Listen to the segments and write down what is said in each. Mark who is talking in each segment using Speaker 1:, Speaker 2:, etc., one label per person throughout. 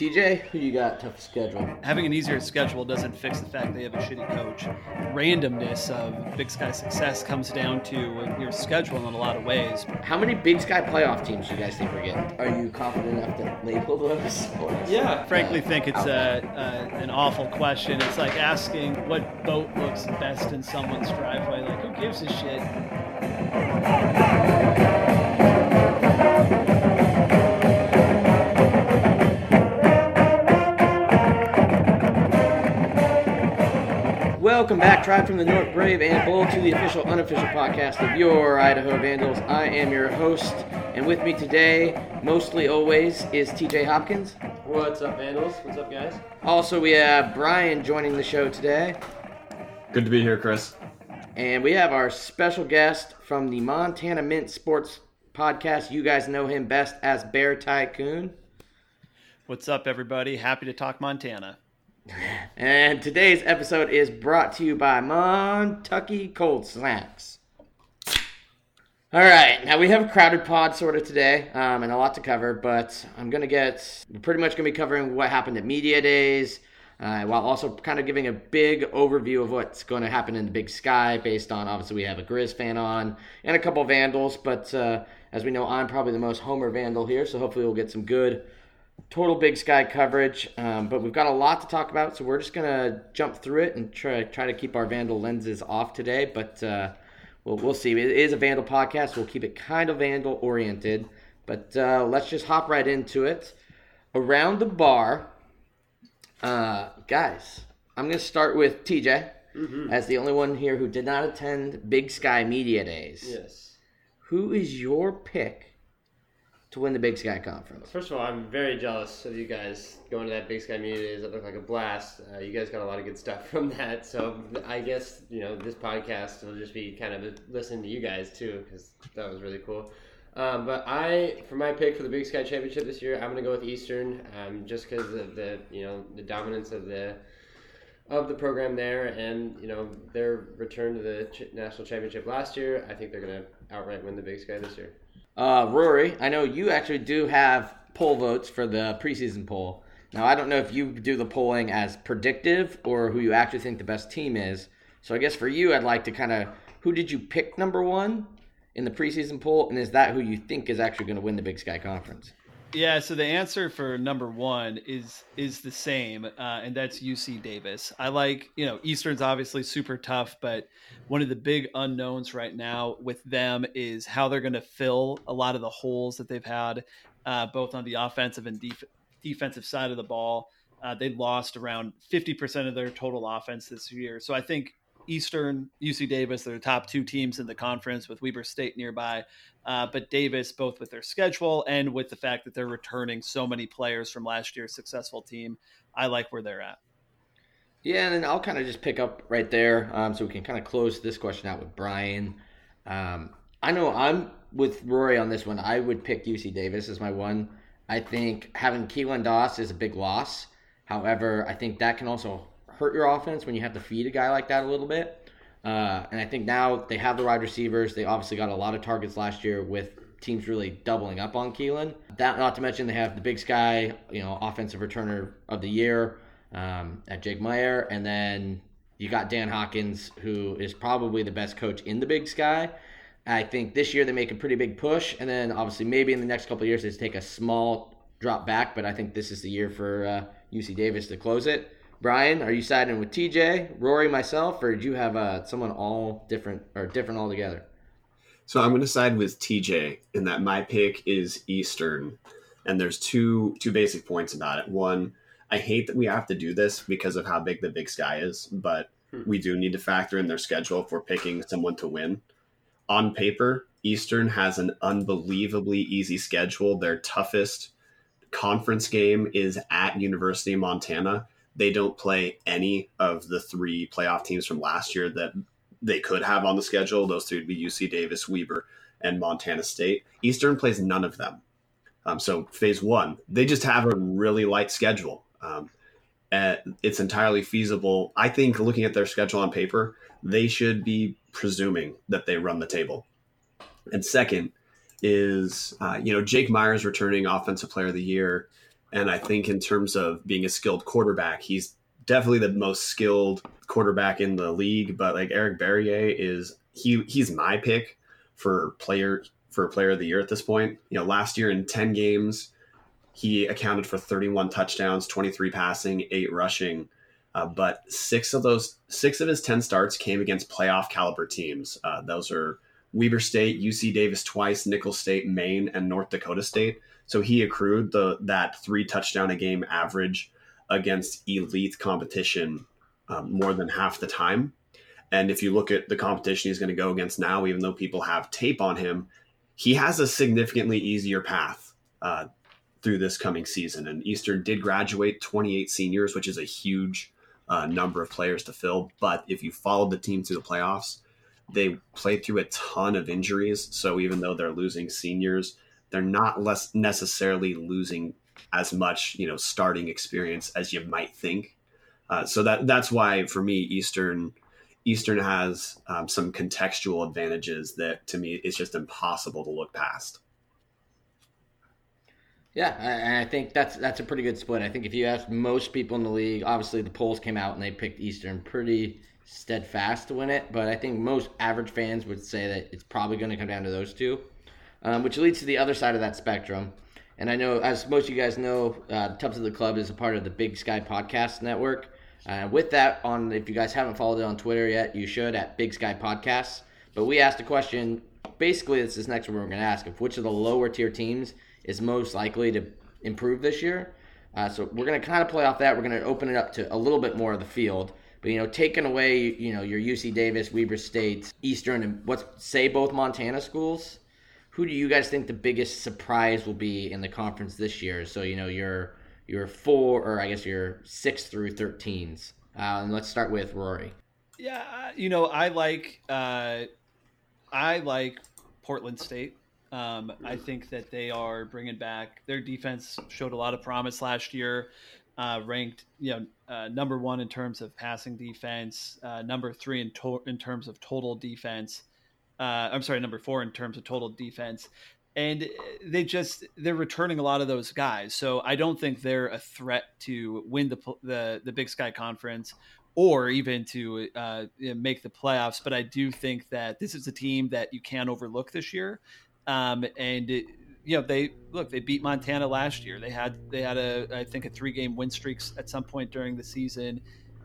Speaker 1: TJ, who you got toughest schedule?
Speaker 2: Having an easier schedule doesn't fix the fact they have a shitty coach. Randomness of Big Sky success comes down to your schedule in a lot of ways.
Speaker 1: How many Big Sky playoff teams do you guys think we're getting? Are you confident enough to label those? Or
Speaker 2: Yeah,
Speaker 1: that,
Speaker 2: frankly,
Speaker 1: uh,
Speaker 2: think it's a, a an awful question. It's like asking what boat looks best in someone's driveway. Like, who gives a shit?
Speaker 1: Welcome back, Tribe from the North Brave and Bull, to the official, unofficial podcast of your Idaho Vandals. I am your host, and with me today, mostly always, is TJ Hopkins.
Speaker 3: What's up, Vandals? What's up, guys?
Speaker 1: Also, we have Brian joining the show today,
Speaker 4: Good to be here, Chris.
Speaker 1: and we have our special guest from the Montana Mint Sports podcast. You guys know him best as Bear Tycoon.
Speaker 2: What's up, everybody? Happy to talk Montana.
Speaker 1: And today's episode is brought to you by Montucky Cold Snacks. All right, now we have a crowded pod sort of today, um, and a lot to cover. But I'm gonna get pretty much gonna be covering what happened at media days, uh, while also kind of giving a big overview of what's going to happen in the Big Sky, based on obviously we have a Grizz fan on and a couple Vandals. But uh, as we know, I'm probably the most Homer Vandal here, so hopefully we'll get some good total Big Sky coverage. Um, but we've got a lot to talk about, so we're just gonna jump through it and try try to keep our Vandal lenses off today. But uh, we'll we'll see. It is a Vandal podcast. We'll keep it kind of Vandal oriented. But uh, let's just hop right into it. Around the bar, uh, guys. I'm gonna start with TJ as the only one here who did not attend Big Sky Media Days.
Speaker 3: Yes.
Speaker 1: Who is your pick to win the Big Sky Conference?
Speaker 3: First of all, I'm very jealous of you guys going to that Big Sky Media It looked like a blast. Uh, you guys got a lot of good stuff from that. So I guess you know this podcast will just be kind of listening to you guys too, because that was really cool. Um, but I, for my pick for the Big Sky Championship this year, I'm going to go with Eastern, um, just because of the you know the dominance of the of the program there, and you know their return to the ch- national championship last year. I think they're going to outright win the Big Sky this year.
Speaker 1: Uh, Rory, I know you actually do have poll votes for the preseason poll. Now, I don't know if you do the polling as predictive or who you actually think the best team is. So I guess for you, I'd like to kind of who did you pick number one in the preseason poll, and is that who you think is actually going to win the Big Sky Conference?
Speaker 2: Yeah, so the answer for number one is is the same, uh, and that's UC Davis. I like, you know, Eastern's obviously super tough, but one of the big unknowns right now with them is how they're going to fill a lot of the holes that they've had, uh, both on the offensive and def- defensive side of the ball. Uh, they lost around fifty percent of their total offense this year, so I think Eastern, UC Davis, they're the top two teams in the conference with Weber State nearby. Uh, but Davis, both with their schedule and with the fact that they're returning so many players from last year's successful team, I like where they're at.
Speaker 1: Yeah, and then I'll kind of just pick up right there, um, so we can kind of close this question out with Brian. Um, I know I'm with Rory on this one. I would pick UC Davis as my one. I think having Keelan Doss is a big loss. However, I think that can also hurt your offense when you have to feed a guy like that a little bit. Uh, and I think now they have the wide receivers. They obviously got a lot of targets last year with teams really doubling up on Keelan. That not to mention they have the Big Sky, you know, offensive returner of the year um, at Jake Maier, and then you got Dan Hawkins, who is probably the best coach in the Big Sky. I think this year they make a pretty big push, and then obviously maybe in the next couple years they take a small drop back. But I think this is the year for uh, UC Davis to close it. Brian, are you siding with TJ, Rory, myself, or do you have uh, someone all different or different altogether?
Speaker 4: So I'm going to side with TJ in that my pick is Eastern, and there's two two basic points about it. One, I hate that we have to do this because of how big the Big Sky is, but we do need to factor in their schedule if we're picking someone to win. On paper, Eastern has an unbelievably easy schedule. Their toughest conference game is at University of Montana. They don't play any of the three playoff teams from last year that they could have on the schedule. Those three would be UC Davis, Weber, and Montana State. Eastern plays none of them. Um, so phase one, they just have a really light schedule. Um, uh, it's entirely feasible. I think looking at their schedule on paper, they should be presuming that they run the table. And second is, uh, you know, Jake Maier's returning Offensive Player of the Year. And I think in terms of being a skilled quarterback, he's definitely the most skilled quarterback in the league. But like Eric Barriere is he he's my pick for player for player of the year at this point. You know, last year in 10 games, he accounted for 31 touchdowns, 23 passing, eight rushing. Uh, but six of those, six of his 10 starts came against playoff caliber teams. Uh, those are Weber State, UC Davis twice, Nicholls State, Maine, and North Dakota State. So he accrued the that three touchdown a game average against elite competition um, more than half the time. And if you look at the competition he's going to go against now, even though people have tape on him, he has a significantly easier path uh, through this coming season. And Eastern did graduate 28 seniors, which is a huge uh, number of players to fill. But if you followed the team through the playoffs, they played through a ton of injuries. So even though they're losing seniors, they're not less necessarily losing as much, you know, starting experience as you might think. Uh, so that that's why for me, Eastern Eastern has um, some contextual advantages that to me it's just impossible to look past.
Speaker 1: Yeah, and I think that's that's a pretty good split. I think if you ask most people in the league, obviously the polls came out and they picked Eastern pretty steadfast to win it, but I think most average fans would say that it's probably going to come down to those two, um, which leads to the other side of that spectrum. And I know, as most of you guys know, uh, Tubs of the Club is a part of the Big Sky Podcast Network. Uh, with that, on if you guys haven't followed it on Twitter yet, you should at Big Sky Podcasts. But we asked a question. Basically, this next one we're going to ask of which of the lower tier teams is most likely to improve this year. Uh, so we're going to kind of play off that. We're going to open it up to a little bit more of the field. But you know, taking away you know your UC Davis, Weber State, Eastern, and what's say both Montana schools. Who do you guys think the biggest surprise will be in the conference this year? So you know your your four or I guess your six through thirteens. Uh, and let's start with Rory.
Speaker 2: Yeah, you know I like uh, I like Portland State. Um, I think that they are bringing back their defense. Showed a lot of promise last year. Uh, ranked, you know, uh, number one in terms of passing defense, uh, number three in to- in terms of total defense. Uh, I'm sorry, number four in terms of total defense, and they just they're returning a lot of those guys. So I don't think they're a threat to win the the the Big Sky Conference or even to uh, make the playoffs. But I do think that this is a team that you can't overlook this year. Um, and it, you know they look they beat Montana last year. They had they had a I think a three game win streak at some point during the season.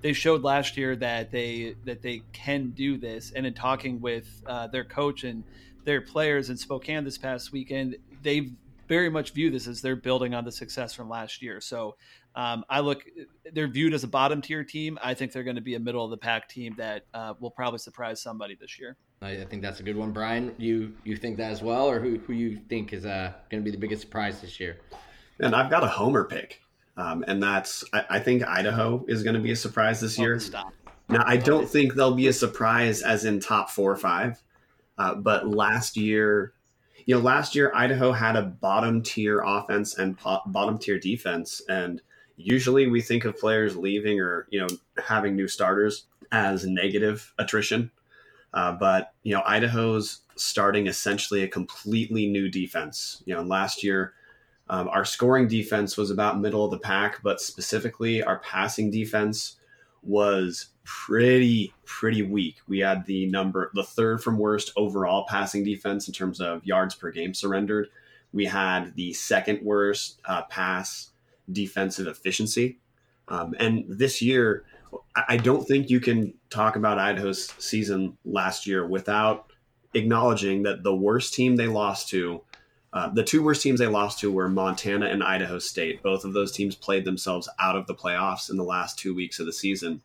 Speaker 2: They showed last year that they that they can do this. And in talking with uh, their coach and their players in Spokane this past weekend, they very much view this as they're building on the success from last year. So um, I look, they're viewed as a bottom tier team. I think they're going to be a middle of the pack team that uh, will probably surprise somebody this year.
Speaker 1: I think that's a good one, Brian. You you think that as well, or who who you think is uh, going to be the biggest surprise this year?
Speaker 4: And I've got a homer pick, um, and that's I, I, think Idaho is going to be a surprise this year.
Speaker 2: Stop.
Speaker 4: Now I don't think they'll be a surprise as in top four or five, uh, but last year, you know, last year Idaho had a bottom tier offense and po- bottom tier defense, and usually we think of players leaving or you know having new starters as negative attrition uh, but you know, Idaho's starting essentially a completely new defense. You know, last year um, our scoring defense was about middle of the pack, but specifically our passing defense was pretty pretty weak. We had the number the third from worst overall passing defense in terms of yards per game surrendered. We had the second worst uh, pass defensive efficiency. Um, and this year, I don't think you can talk about Idaho's season last year without acknowledging that the worst team they lost to, uh, the two worst teams they lost to were Montana and Idaho State. Both of those teams played themselves out of the playoffs in the last two weeks of the season.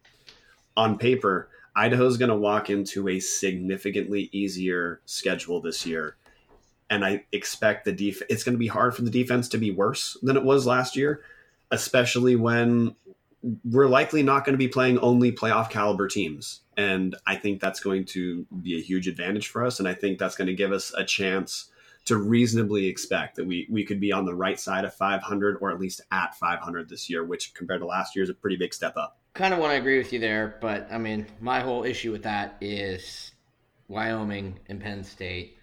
Speaker 4: On paper, Idaho's going to walk into a significantly easier schedule this year. And I expect the def- it's going to be hard for the defense to be worse than it was last year, especially when we're likely not going to be playing only playoff caliber teams. And I think that's going to be a huge advantage for us. And I think that's going to give us a chance to reasonably expect that we, we could be on the right side of 500 or at least at 500 this year, which compared to last year is a pretty big step up.
Speaker 1: Kind of want to agree with you there. But I mean, my whole issue with that is Wyoming and Penn State.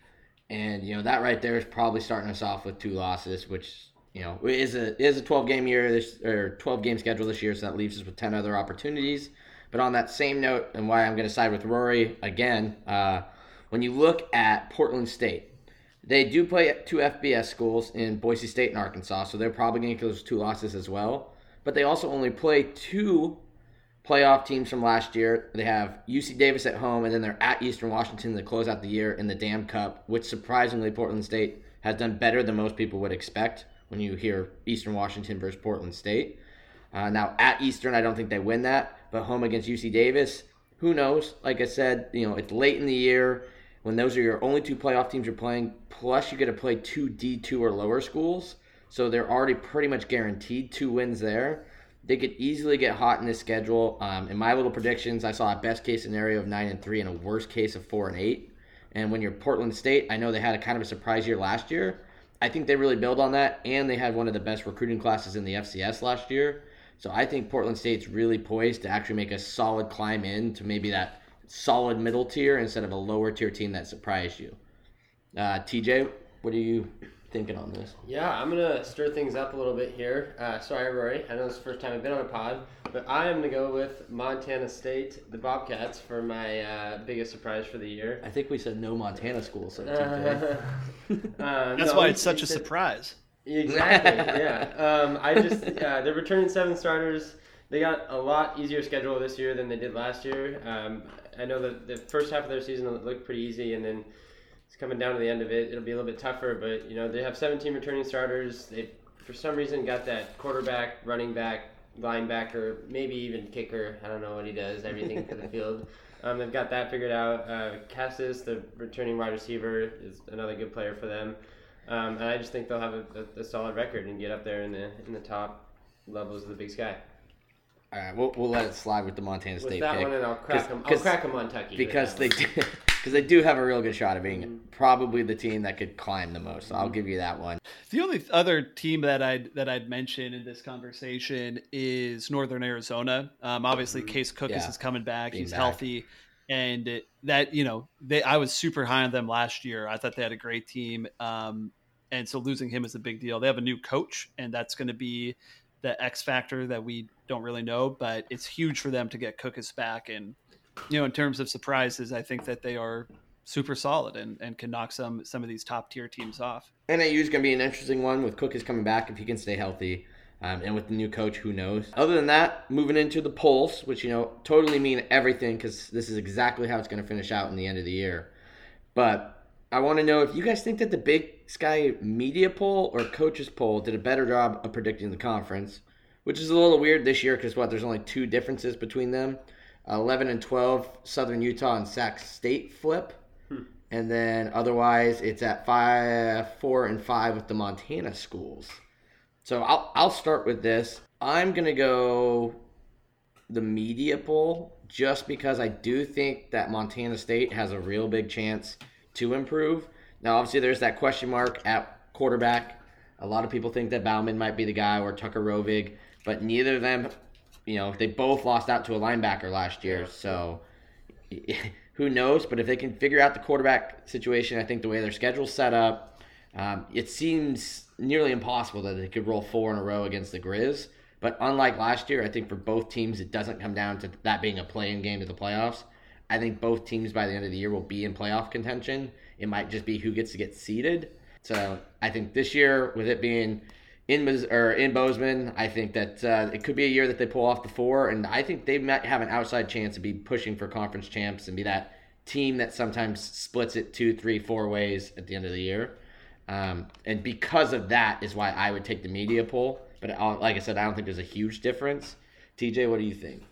Speaker 1: And, you know, that right there is probably starting us off with two losses, which you know, is a is a 12 game year this or 12 game schedule this year, so that leaves us with 10 other opportunities. But on that same note, and why I'm going to side with Rory again, uh, when you look at Portland State, they do play two FBS schools in Boise State and Arkansas, so they're probably going to get those two losses as well. But they also only play two playoff teams from last year. They have UC Davis at home, and then they're at Eastern Washington to close out the year in the Dam Cup, which surprisingly Portland State has done better than most people would expect when you hear Eastern Washington versus Portland State. Uh, now at Eastern, I don't think they win that, but home against UC Davis, who knows? Like I said, you know it's late in the year when those are your only two playoff teams you're playing. Plus, you get to play two D2 or lower schools, so they're already pretty much guaranteed two wins there. They could easily get hot in this schedule. Um, in my little predictions, I saw a best case scenario of nine and three and a worst case of four and eight. And when you're Portland State, I know they had a kind of a surprise year last year. I think they really build on that, and they had one of the best recruiting classes in the FCS last year. So I think Portland State's really poised to actually make a solid climb in to maybe that solid middle tier instead of a lower tier team that surprised you. Uh, TJ, what are you thinking on this?
Speaker 3: Yeah, I'm gonna stir things up a little bit here. Uh, sorry, Rory. I know this is the first time I've been on a pod, but I am gonna go with Montana State, the Bobcats, for my uh, biggest surprise for the year.
Speaker 1: I think we said no Montana school, so
Speaker 3: Uh,
Speaker 1: TJ.
Speaker 3: uh,
Speaker 2: That's
Speaker 3: no,
Speaker 2: why it's such a
Speaker 3: said-
Speaker 2: surprise.
Speaker 3: Exactly. yeah. Um, I just uh, they're returning seven starters. They got a lot easier schedule this year than they did last year. Um, I know that the first half of their season looked pretty easy, and then it's coming down to the end of it. It'll be a little bit tougher, but you know they have 17 returning starters. They for some reason got that quarterback, running back, linebacker, maybe even kicker. I don't know what he does. Everything for the field. Um, they've got that figured out. Uh, Kassis, the returning wide receiver, is another good player for them. Um, and I just think they'll have a, a, a solid record and get up there in the in the top levels of the Big Sky.
Speaker 1: All right, we'll, we'll let it slide with the Montana State
Speaker 3: With
Speaker 1: State
Speaker 3: that
Speaker 1: pick
Speaker 3: one, and I'll crack
Speaker 1: 'Cause-
Speaker 3: them. I'll
Speaker 1: 'cause-
Speaker 3: crack them on Tucky
Speaker 1: because they because they do have a real good shot of being probably the team that could climb the most. So I'll give you that one.
Speaker 2: The only other team that I'd that I'd mention in this conversation is Northern Arizona. Um, obviously, Case Cook
Speaker 1: Yeah.
Speaker 2: is coming back;
Speaker 1: Being
Speaker 2: he's
Speaker 1: back.
Speaker 2: healthy, and it, that you know, they I was super high on them last year. I thought they had a great team, um, and so losing him is a big deal. They have a new coach, and that's going to be the X factor that we don't really know, but it's huge for them to get Cookus back. And you know, in terms of surprises, I think that they are super solid and, and can knock some some of these top tier teams off.
Speaker 1: NAU is going to be an interesting one with Cookus coming back if he can stay healthy. Um, and with the new coach, who knows? Other than that, moving into the polls, which, you know, totally mean everything because this is exactly how it's going to finish out in the end of the year. But I want to know if you guys think that the Big Sky media poll or coaches poll did a better job of predicting the conference, which is a little weird this year because what? There's only two differences between them. 11 and 12, Southern Utah and Sac State flip. Hmm. And then otherwise, it's at five, four, and five with the Montana schools. So I'll I'll start with this. I'm gonna go the media poll just because I do think that Montana State has a real big chance to improve. Now, obviously, there's that question mark at quarterback. A lot of people think that Bauman might be the guy or Tucker Rovig, but neither of them, you know, they both lost out to a linebacker last year. So who knows? But if they can figure out the quarterback situation, I think the way their schedule's set up, um, it seems nearly impossible that they could roll four in a row against the Grizz. But unlike last year, I think for both teams, it doesn't come down to that being a playing game to the playoffs. I think both teams by the end of the year will be in playoff contention. It might just be who gets to get seeded. So I think this year, with it being in or in Bozeman, I think that uh, it could be a year that they pull off the four, and I think they might have an outside chance to be pushing for conference champs and be that team that sometimes splits it two, three, four ways at the end of the year. Um, and because of that is why I would take the media poll. But I'll, like I said, I don't think there's a huge difference. TJ, what do you think?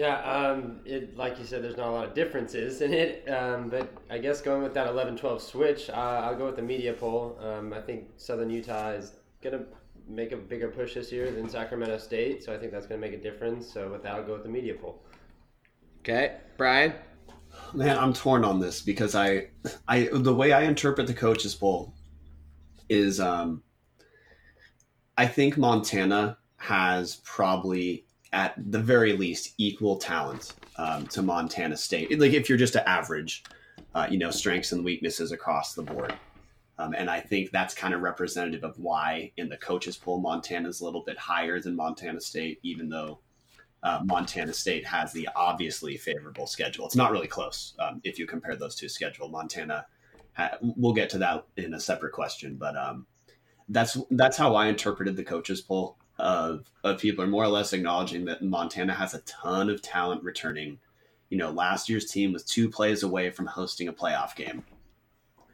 Speaker 3: Yeah, um, it like you said, there's not a lot of differences in it. Um, but I guess going with that 11-12 switch, uh, I'll go with the media poll. Um, I think Southern Utah is gonna make a bigger push this year than Sacramento State, so I think that's gonna make a difference. So with that, I'll go with the media poll.
Speaker 1: Okay, Brian.
Speaker 4: Man, I'm torn on this because I, I the way I interpret the coaches poll is, um, I think Montana has probably at the very least equal talent um, to Montana State. Like if you're just to average, uh, you know, strengths and weaknesses across the board. Um, and I think that's kind of representative of why in the coaches poll, Montana's a little bit higher than Montana State, even though uh, Montana State has the obviously favorable schedule. It's not really close um, if you compare those two schedule. Montana, ha- we'll get to that in a separate question, but um, that's that's how I interpreted the coaches poll. Of, of people are more or less acknowledging that Montana has a ton of talent returning. You know, last year's team was two plays away from hosting a playoff game.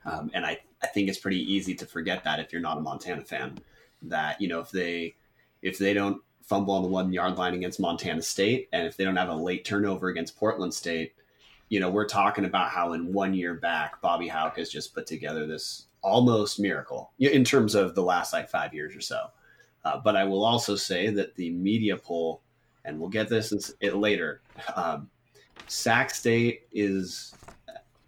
Speaker 4: Um, and I, I think it's pretty easy to forget that if you're not a Montana fan, that you know if they if they don't fumble on the one yard line against Montana State, and if they don't have a late turnover against Portland State, you know we're talking about how in one year back Bobby Hauck has just put together this almost miracle in terms of the last like five years or so. Uh, but I will also say that the media poll, and we'll get this it later. Um, Sac State is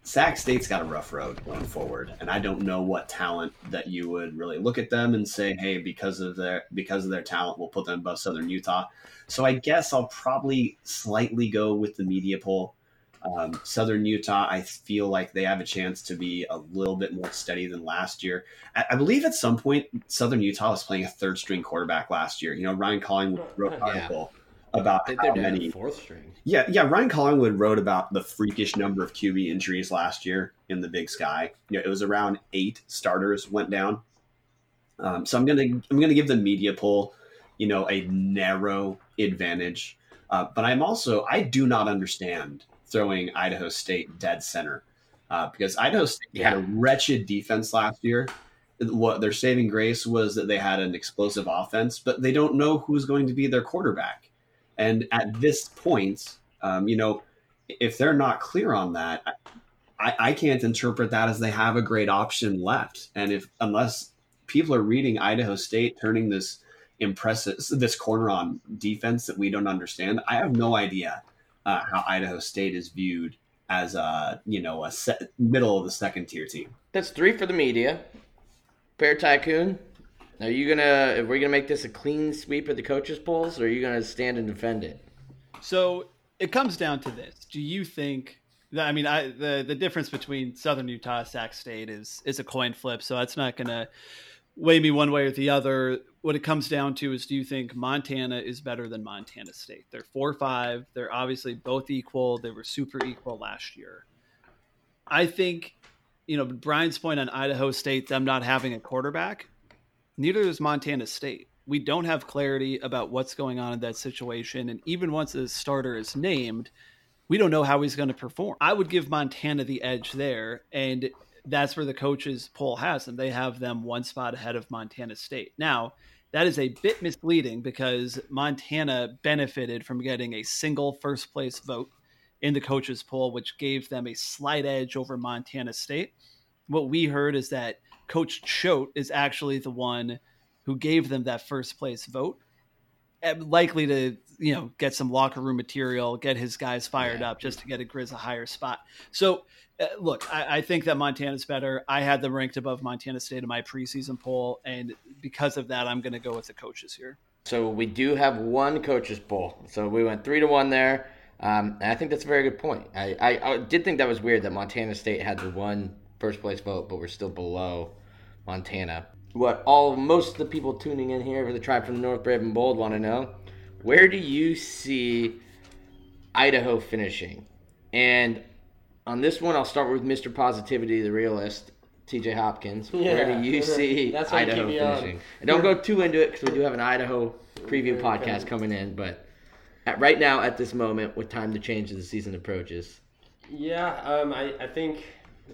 Speaker 4: Sac State's got a rough road going forward, and I don't know what talent that you would really look at them and say, "Hey, because of their because of their talent, we'll put them above Southern Utah." So I guess I'll probably slightly go with the media poll. Um, Southern Utah, I feel like they have a chance to be a little bit more steady than last year. I, I believe at some point Southern Utah was playing a third string quarterback last year. You know, Ryan Collingwood wrote an article about how many
Speaker 3: fourth string.
Speaker 4: Yeah, yeah. Ryan Collingwood wrote about the freakish number of QB injuries last year in the Big Sky. You know, it was around eight starters went down. Um, so I'm gonna I'm gonna give the media poll, you know, a narrow advantage. Uh, but I'm also I do not understand throwing Idaho State dead center uh, because Idaho State yeah. had a wretched defense last year. What their saving grace was that they had an explosive offense, but they don't know who's going to be their quarterback. And at this point, um, you know, if they're not clear on that, I, I can't interpret that as they have a great option left. And if unless people are reading Idaho State turning this impressive this corner on defense that we don't understand, I have no idea uh, how Idaho State is viewed as a you know a set, middle of the second tier team.
Speaker 1: That's three for the media. Bear Tycoon, are you gonna? Are we gonna make this a clean sweep of the coaches' polls, or are you gonna stand and defend it?
Speaker 2: So it comes down to this: Do you think? That, I mean, I, the the difference between Southern Utah, Sac State is is a coin flip, so that's not gonna weigh me one way or the other. What it comes down to is: Do you think Montana is better than Montana State? They're four five. They're obviously both equal. They were super equal last year. I think, you know, Brian's point on Idaho State, them not having a quarterback neither does Montana State. We don't have clarity about what's going on in that situation. And even once the starter is named, we don't know how he's going to perform. I would give Montana the edge there. And that's where the coaches poll has them. They have them one spot ahead of Montana State. Now, that is a bit misleading because Montana benefited from getting a single first place vote in the coaches poll, which gave them a slight edge over Montana State. What we heard is that Coach Choate is actually the one who gave them that first place vote. Eh, likely to, you know, get some locker room material, get his guys fired yeah. up just to get a Grizz a higher spot. So, look, I, I, think that Montana's better. I had them ranked above Montana State in my preseason poll, and because of that, I'm going to go with the coaches here.
Speaker 1: So we do have one coaches poll. So we went three to one there. Um, and I think that's a very good point. I, I, I, did think that was weird that Montana State had the one first place vote, but we're still below Montana. What all most of the people tuning in here for the tribe from the North Brave and Bold want to know: Where do you see Idaho finishing? And on this one, I'll start with Mr. Positivity, the realist, TJ Hopkins. Yeah, Where do you see Idaho finishing? And don't go too into it because we do have an Idaho preview podcast coming in. But at, right now, at this moment, with time to change as the season approaches.
Speaker 3: Yeah, um, I, I think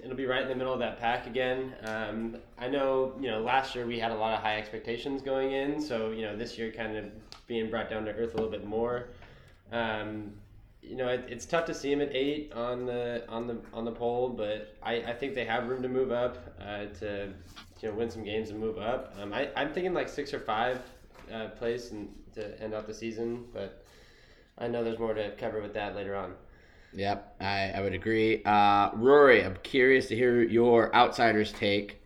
Speaker 3: it'll be right in the middle of that pack again. Um, I know, you know, last year we had a lot of high expectations going in, so you know, this year kind of being brought down to earth a little bit more. Um, you know, it, it's tough to see them at eight on the on the on the poll, but I, I think they have room to move up uh, to you know win some games and move up. Um, I I'm thinking like six or five uh, place and to end out the season, but I know there's more to cover with that later on.
Speaker 1: Yep, I, I would agree. Uh, Rory, I'm curious to hear your outsider's take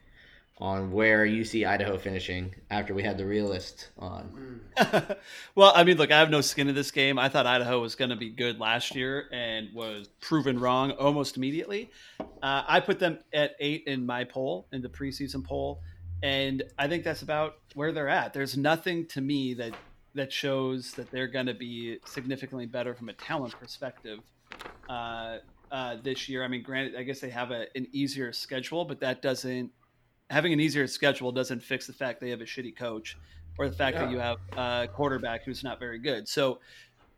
Speaker 1: on where you see Idaho finishing after we had the realist on.
Speaker 2: well, I mean, look, I have no skin in this game. I thought Idaho was going to be good last year and was proven wrong almost immediately. Uh, I put them at eight in my poll, in the preseason poll, and I think that's about where they're at. There's nothing to me that that shows that they're going to be significantly better from a talent perspective uh, uh, this year. I mean, granted, I guess they have a, an easier schedule, but that doesn't having an easier schedule doesn't fix the fact they have a shitty coach or the fact yeah. that you have a quarterback who's not very good. So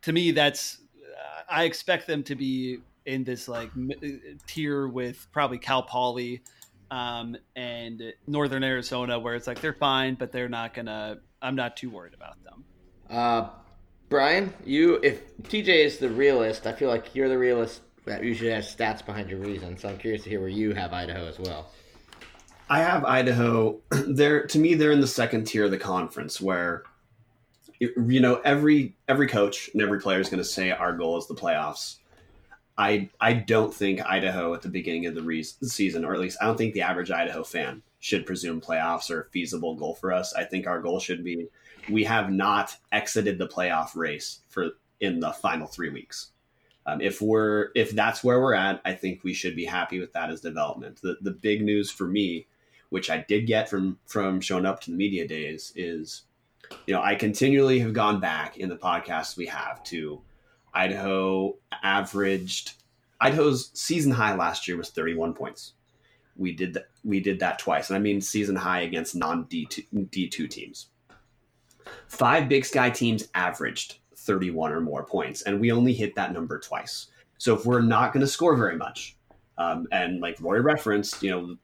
Speaker 2: to me, that's uh, I expect them to be in this like tier with probably Cal Poly um, and Northern Arizona, where it's like they're fine, but they're not gonna. I'm not too worried about them.
Speaker 1: Uh, Brian, you if TJ is the realist, I feel like you're the realist that usually has stats behind your reason. So I'm curious to hear where you have Idaho as well.
Speaker 4: I have Idaho. They're to me they're in the second tier of the conference where you know every every coach and every player is going to say our goal is the playoffs. I I don't think Idaho at the beginning of the re- season, or at least I don't think the average Idaho fan should presume playoffs are a feasible goal for us. I think our goal should be we have not exited the playoff race for in the final three weeks. Um, if we're if that's where we're at, I think we should be happy with that as development. The the big news for me which I did get from from showing up to the media days, is you know I continually have gone back in the podcasts we have to Idaho averaged Idaho's season high last year was 31 points. We did that. We did that twice, and I mean season high against non D two teams. Five Big Sky teams averaged 31 or more points, and we only hit that number twice. So if we're not going to score very much, um, and like Roy referenced, you know,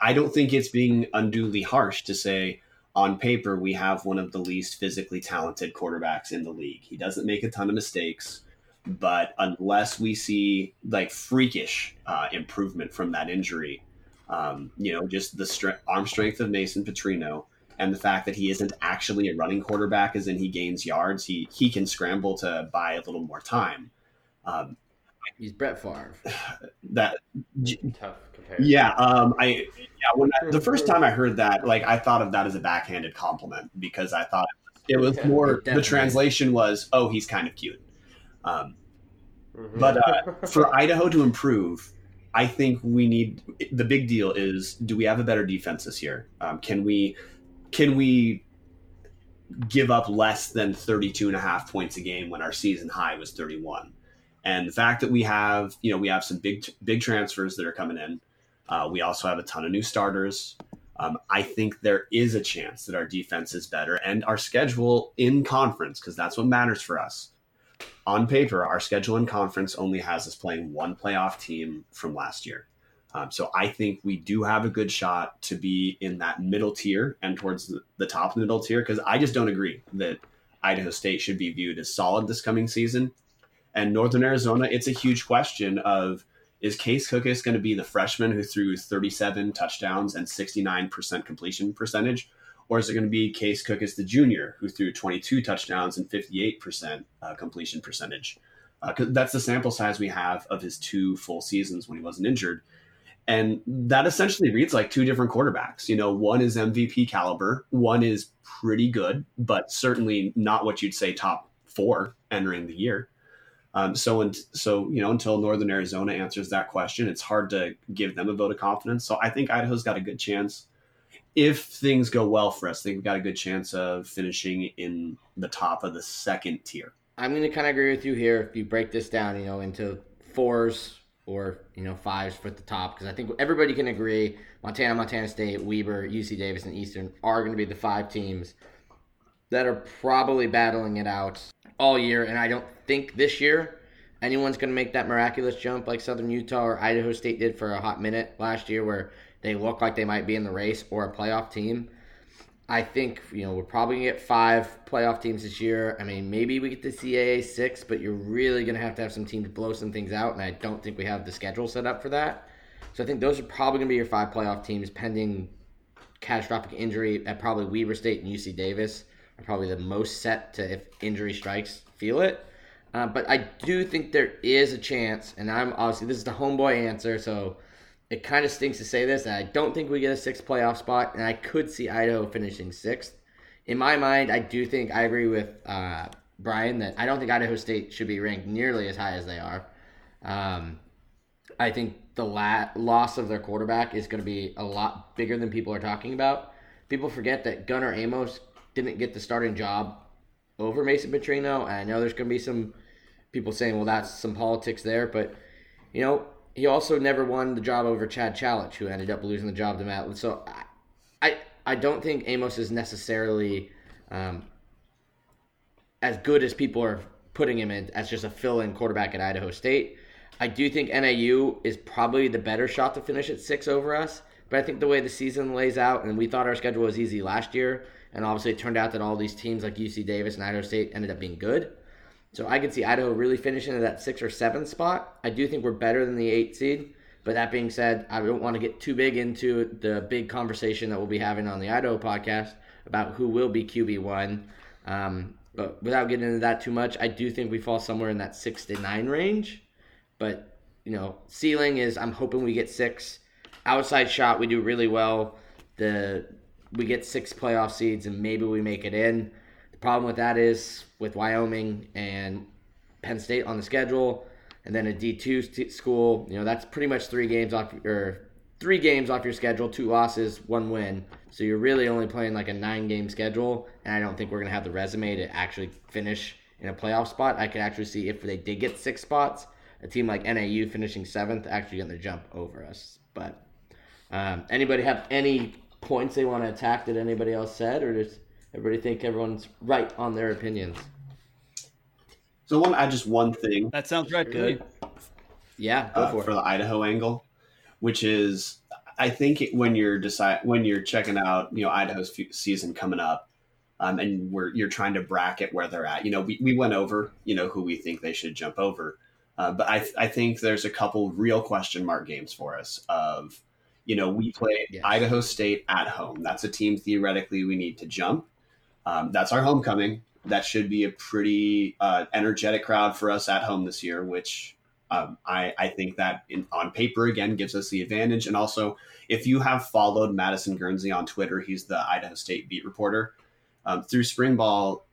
Speaker 4: I don't think it's being unduly harsh to say on paper we have one of the least physically talented quarterbacks in the league. He doesn't make a ton of mistakes, but unless we see like freakish uh, improvement from that injury, um, you know, just the stre- arm strength of Mason Petrino and the fact that he isn't actually a running quarterback, as in he gains yards, he he can scramble to buy a little more time. Um,
Speaker 1: He's Brett Favre.
Speaker 4: That
Speaker 3: tough comparison.
Speaker 4: Yeah, um, I yeah. When I, the first time I heard that, like I thought of that as a backhanded compliment because I thought it was yeah, more. The translation was, "Oh, he's kind of cute." Um, mm-hmm. But uh, for Idaho to improve, I think we need the big deal is: do we have a better defense this year? Um, can we can we give up less than 32 and a half points a game when our season high was 31? And the fact that we have, you know, we have some big big transfers that are coming in. Uh, we also have a ton of new starters. Um, I think there is a chance that our defense is better and our schedule in conference, because that's what matters for us. On paper, our schedule in conference only has us playing one playoff team from last year. Um, so I think we do have a good shot to be in that middle tier and towards the, the top middle tier, because I just don't agree that Idaho State should be viewed as solid this coming season. And Northern Arizona, it's a huge question of is Case Cookus going to be the freshman who threw 37 touchdowns and 69% completion percentage? Or is it going to be Case Cookus, the junior, who threw 22 touchdowns and 58% uh, completion percentage? Uh, that's the sample size we have of his two full seasons when he wasn't injured. And that essentially reads like two different quarterbacks. You know, one is MVP caliber, one is pretty good, but certainly not what you'd say top four entering the year. Um, so, and, so you know, until Northern Arizona answers that question, it's hard to give them a vote of confidence. So, I think Idaho's got a good chance. If things go well for us, I think we've got a good chance of finishing in the top of the second tier.
Speaker 1: I'm going to kind of agree with you here. If you break this down, you know, into fours or you know fives for the top, because I think everybody can agree Montana, Montana State, Weber, UC Davis, and Eastern are going to be the five teams that are probably battling it out all year, and I don't think this year anyone's going to make that miraculous jump like Southern Utah or Idaho State did for a hot minute last year, where they look like they might be in the race or a playoff team. I think you know we're probably gonna get five playoff teams this year. I mean, maybe we get the CAA six, but you're really gonna have to have some teams blow some things out, and I don't think we have the schedule set up for that. So I think those are probably gonna be your five playoff teams, pending catastrophic injury at probably Weber State and UC Davis are probably the most set to if injury strikes feel it. Uh, but I do think there is a chance, and I'm obviously this is the homeboy answer, so it kind of stinks to say this, and I don't think we get a sixth playoff spot, and I could see Idaho finishing sixth. In my mind, I do think I agree with uh, Brian that I don't think Idaho State should be ranked nearly as high as they are. Um, I think the la- loss of their quarterback is going to be a lot bigger than people are talking about. People forget that Gunnar Amos didn't get the starting job over Mason Petrino. And I know there's going to be some people saying, well, that's some politics there. But, you know, he also never won the job over Chad Chalich, who ended up losing the job to Matt. So I, I, I don't think Amos is necessarily um, as good as people are putting him in as just a fill-in quarterback at Idaho State. I do think NAU is probably the better shot to finish at six over us. But I think the way the season lays out, and we thought our schedule was easy last year, and obviously it turned out that all these teams like UC Davis and Idaho State ended up being good. So I could see Idaho really finishing at that six or seven spot. I do think we're better than the eight seed. But that being said, I don't want to get too big into the big conversation that we'll be having on the Idaho podcast about who will be QB1. Um, but without getting into that too much, I do think we fall somewhere in that six to nine range. But, you know, ceiling is I'm hoping we get six. Outside shot, we do really well. The we get six playoff seeds and maybe we make it in. Problem with that is with Wyoming and Penn State on the schedule, and then a D two school. You know, that's pretty much three games off or three games off your schedule, two losses, one win. So you're really only playing like a nine game schedule, and I don't think we're gonna have the resume to actually finish in a playoff spot. I could actually see if they did get six spots, a team like NAU finishing seventh actually the jump over us. But um, anybody have any points they want to attack that anybody else said, or does everybody think everyone's right on their opinions?
Speaker 4: So I want to add just one thing.
Speaker 2: That sounds right. Good.
Speaker 1: Yeah, go
Speaker 4: uh,
Speaker 1: for,
Speaker 4: for the Idaho angle, which is I think when you're decide when you're checking out you know Idaho's season coming up, um, and we're you're trying to bracket where they're at. You know, we, we went over you know who we think they should jump over, uh, but I I think there's a couple real question mark games for us of you know, we play yes. Idaho State at home. That's a team theoretically we need to jump. Um, that's our homecoming. That should be a pretty uh, energetic crowd for us at home this year, which um, I, I, think that in, on paper again gives us the advantage. And also, if you have followed Madison Guernsey on Twitter, he's the Idaho State beat reporter. Um, through spring ball,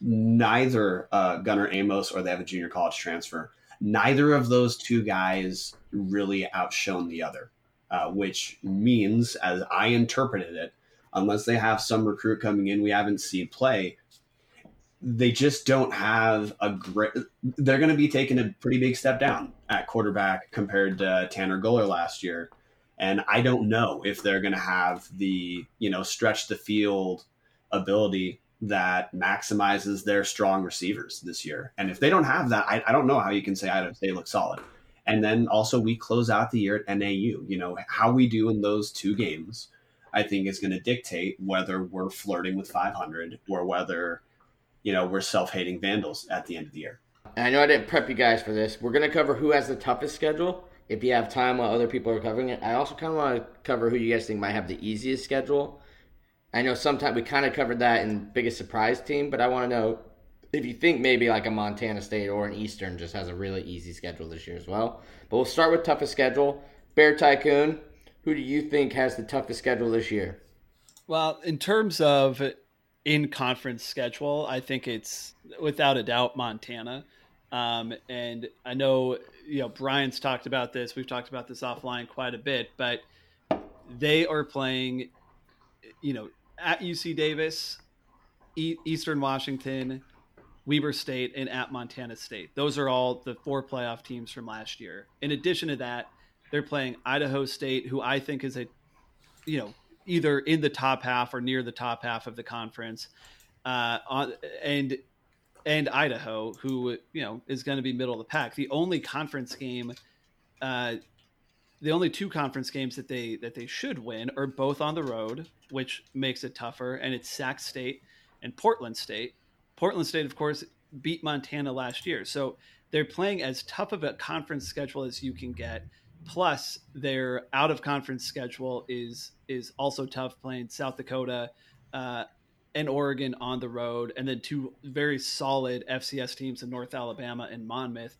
Speaker 4: neither uh, Gunnar Amos or they have a junior college transfer. Neither of those two guys really outshone the other uh, which means, as I interpreted it, unless they have some recruit coming in we haven't seen play, they just don't have a great. They're going to be taking a pretty big step down at quarterback compared to Tanner Gueller last year, and I don't know if they're going to have the you know stretch the field ability that maximizes their strong receivers this year. And if they don't have that, I, I don't know how you can say I don't say look solid. And then also we close out the year at NAU. You know, how we do in those two games, I think is going to dictate whether we're flirting with 500 or whether, you know, we're self-hating vandals at the end of the year.
Speaker 1: I know I didn't prep you guys for this. We're going to cover who has the toughest schedule. If you have time while other people are covering it, I also kind of want to cover who you guys think might have the easiest schedule. I know sometimes we kind of covered that in biggest surprise team, but I want to know if you think maybe like a Montana State or an Eastern just has a really easy schedule this year as well. But we'll start with toughest schedule. Bear Tycoon, who do you think has the toughest schedule this year?
Speaker 2: Well, in terms of in conference schedule, I think it's without a doubt Montana. Um, and I know, you know, Brian's talked about this. We've talked about this offline quite a bit, but they are playing, you know, at UC Davis, Eastern Washington, Weber State, and at Montana State. Those are all the four playoff teams from last year. In addition to that, they're playing Idaho State, who I think is a, you know, either in the top half or near the top half of the conference, uh, on, and and Idaho, who you know is going to be middle of the pack. The only conference game, uh, the only two conference games that they that they should win are both on the road, which makes it tougher. And it's Sac State and Portland State. Portland State, of course, beat Montana last year. So they're playing as tough of a conference schedule as you can get. Plus, their out of conference schedule is is also tough, playing South Dakota uh, and Oregon on the road, and then two very solid FCS teams in North Alabama and Monmouth.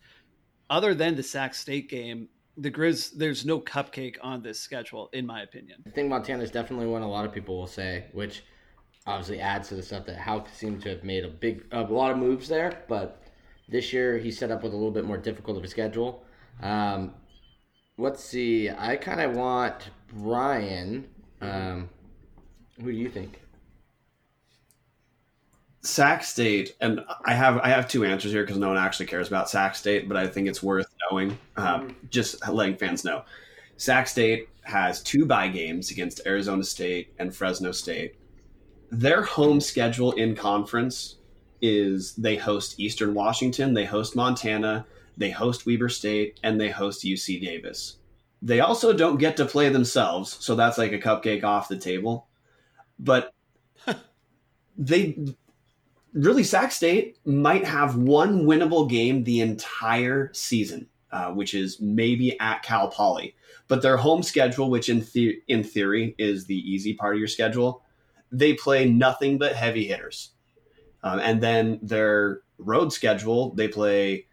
Speaker 2: Other than the Sac State game, the Grizz, there's no cupcake on this schedule, in my opinion.
Speaker 1: I think Montana is definitely one a lot of people will say, which obviously adds to the stuff that Hauck seemed to have made a big, a lot of moves there. But this year he set up with a little bit more difficult of a schedule. Um, let's see. I kind of want Brian. Um, who do you think?
Speaker 4: Sac State, and I have I have two answers here because no one actually cares about Sac State, but I think it's worth knowing. Um, just letting fans know, Sac State has two bye games against Arizona State and Fresno State. Their home schedule in conference is they host Eastern Washington, they host Montana, they host Weber State, and they host UC Davis. They also don't get to play themselves, so that's like a cupcake off the table. But they really Sac State might have one winnable game the entire season, uh, which is maybe at Cal Poly. But their home schedule, which in the- in theory is the easy part of your schedule, they play nothing but heavy hitters. Um, and then their road schedule, they play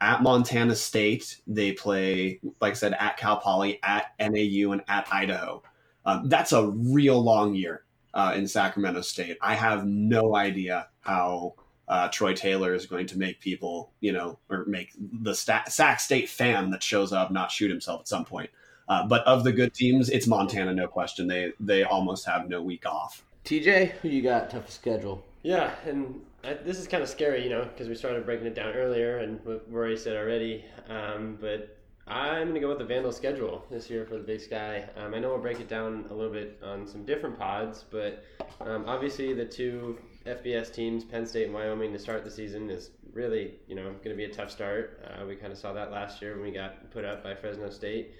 Speaker 4: at Montana State, they play, like I said, at Cal Poly, at NAU, and at Idaho. Um, that's a real long year uh, in Sacramento State. I have no idea how uh, Troy Taylor is going to make people, you know, or make the Sta- Sac State fan that shows up not shoot himself at some point. Uh, but of the good teams, it's Montana, no question. They they almost have no week off.
Speaker 1: TJ, who you got? Toughest schedule.
Speaker 3: Yeah, and This is kind of scary, you know, because we started breaking it down earlier, and what Rory said already. Um, but I'm gonna go with the Vandal schedule this year for the Big Sky. Um, I know we'll break it down a little bit on some different pods, but um, obviously the two FBS teams, Penn State and Wyoming, to start the season is really, you know, going to be a tough start. Uh, we kind of saw that last year when we got put up by Fresno State.